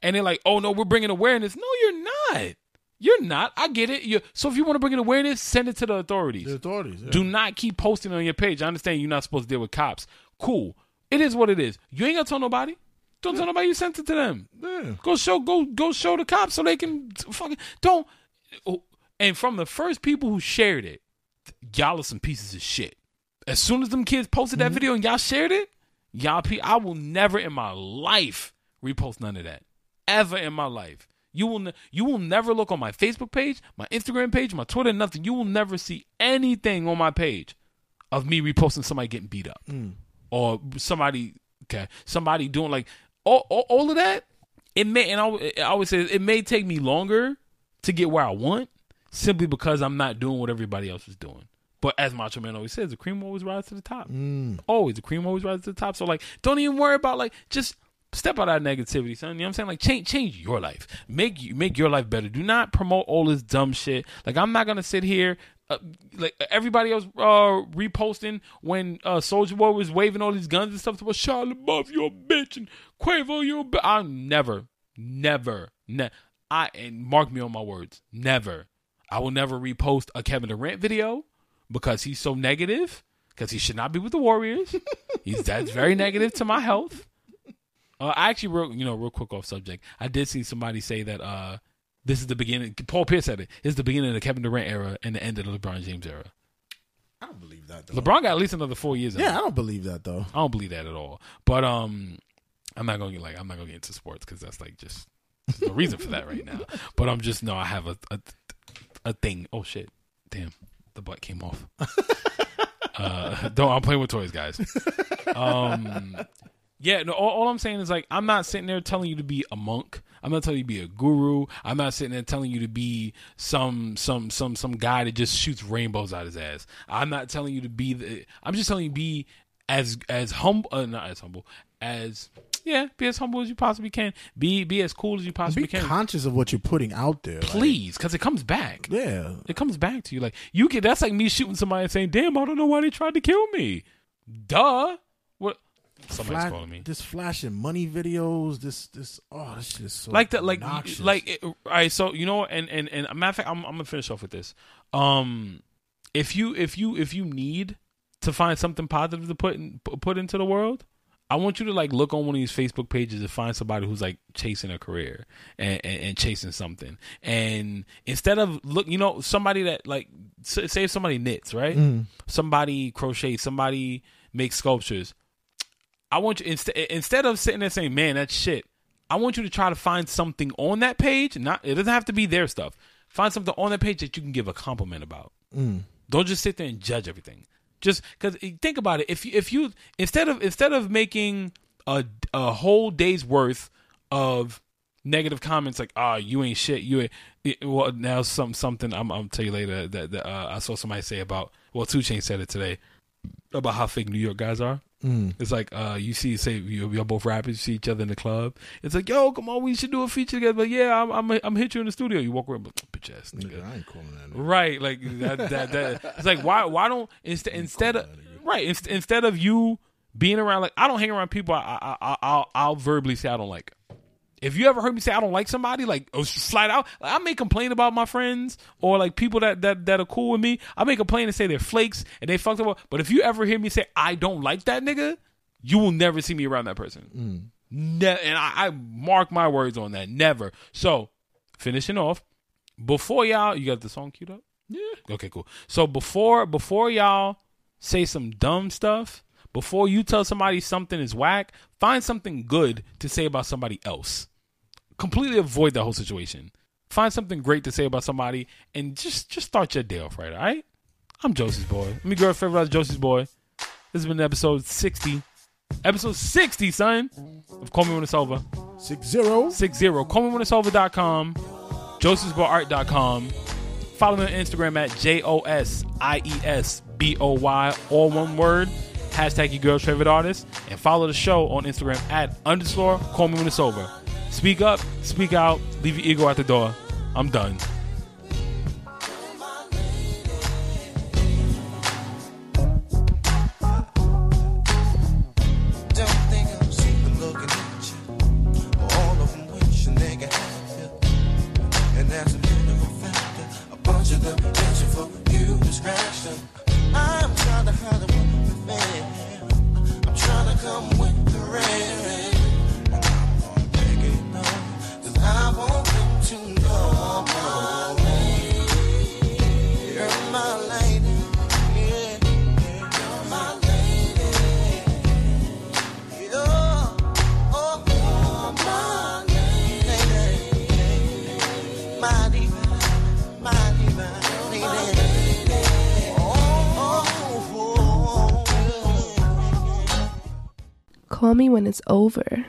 And they're like, "Oh no, we're bringing awareness." No, you're not. You're not. I get it. You so if you want to bring in awareness, send it to the authorities. the authorities. Yeah. Do not keep posting on your page. I understand you're not supposed to deal with cops. Cool. It is what it is. You ain't gonna tell nobody. Don't tell nobody you sent it to them. Yeah. Go show go go show the cops so they can fucking don't. And from the first people who shared it, y'all are some pieces of shit. As soon as them kids posted that mm-hmm. video and y'all shared it, y'all pe- I will never in my life repost none of that. Ever in my life. You will ne- you will never look on my Facebook page, my Instagram page, my Twitter, nothing. You will never see anything on my page of me reposting somebody getting beat up mm. or somebody okay somebody doing like all, all, all of that it may and I, I always say it may take me longer to get where I want simply because I'm not doing what everybody else is doing. But as Macho Man always says, the cream always rises to the top. Always, the cream always rises to the top. So like, don't even worry about like just step out of negativity, son. You know what I'm saying? Like change change your life. Make you make your life better. Do not promote all this dumb shit. Like I'm not gonna sit here uh, like everybody else uh reposting when uh Soulja Boy was waving all these guns and stuff about Shia LaBeouf, you're a bitch and Quavo, you're a bitch. I never, never, ne- I and mark me on my words, never. I will never repost a Kevin Durant video because he's so negative. Because he should not be with the Warriors. he's that's very negative to my health. Uh, I actually, real, you know, real quick off subject. I did see somebody say that uh, this is the beginning. Paul Pierce said it. This is the beginning of the Kevin Durant era and the end of the LeBron James era. I don't believe that though. LeBron got at least another four years. Yeah. I don't believe that though. I don't believe that at all. But um, I'm not gonna get like I'm not gonna get into sports because that's like just there's no reason for that right now. But I'm just no, I have a a, a thing. Oh shit, damn, the butt came off. uh, don't I'm playing with toys, guys. Um, yeah, no. All, all I'm saying is like I'm not sitting there telling you to be a monk. I'm not telling you to be a guru. I'm not sitting there telling you to be some some some some guy that just shoots rainbows out his ass. I'm not telling you to be the. I'm just telling you be as as humble, uh, not as humble as yeah, be as humble as you possibly can. Be be as cool as you possibly Be can. conscious of what you're putting out there. Please, because it comes back. yeah. It comes back to you. Like you get that's like me shooting somebody and saying, "Damn, I don't know why they tried to kill me." Duh. What? Somebody's calling me. This flashing money videos. This this oh this shit is so like that like obnoxious. like it, all right so you know and and and matter of fact I'm, I'm gonna finish off with this um if you if you if you need to find something positive to put in, put into the world I want you to like look on one of these Facebook pages and find somebody who's like chasing a career and, and, and chasing something. And instead of look, you know, somebody that like say if somebody knits, right? Mm. Somebody crochets, somebody makes sculptures. I want you instead instead of sitting there saying, "Man, that's shit." I want you to try to find something on that page. Not it doesn't have to be their stuff. Find something on that page that you can give a compliment about. Mm. Don't just sit there and judge everything. Just because think about it. If you, if you instead of instead of making a a whole day's worth of negative comments like ah you ain't shit you ain't it, well now some something I'm I'm tell you later that, that uh, I saw somebody say about well Two Chain said it today about how fake New York guys are. Mm. It's like uh, you see, say you, you're both rappers, you see each other in the club. It's like, yo, come on, we should do a feature together. But yeah, I'm, I'm, I'm hit you in the studio. You walk around, but bitch ass nigga. Nigga, I ain't calling that. nigga. Right, like that, that, that. It's like why, why don't instead instead of right inst- instead of you being around like I don't hang around people. I, I, I I'll I'll verbally say I don't like. If you ever heard me say I don't like somebody, like oh, slide out, I may complain about my friends or like people that, that that are cool with me. I may complain and say they're flakes and they fucked up. But if you ever hear me say I don't like that nigga, you will never see me around that person. Mm. Ne- and I, I mark my words on that. Never. So finishing off, before y'all, you got the song queued up. Yeah. Okay, cool. So before before y'all say some dumb stuff, before you tell somebody something is whack, find something good to say about somebody else. Completely avoid that whole situation. Find something great to say about somebody and just just start your day off right, all right? I'm Josie's boy. Let me girl favorite Josie's boy. This has been episode 60. Episode 60, son, of Call Me When It's Over. Six zero. 60. Call me when it's over.com. josiesboyart.com. Follow me on Instagram at J O S I E S B O Y, all one word. Hashtag your girl's favorite artist. And follow the show on Instagram at underscore call me when it's over. Speak up, speak out, leave your ego at the door. I'm done. When it's over.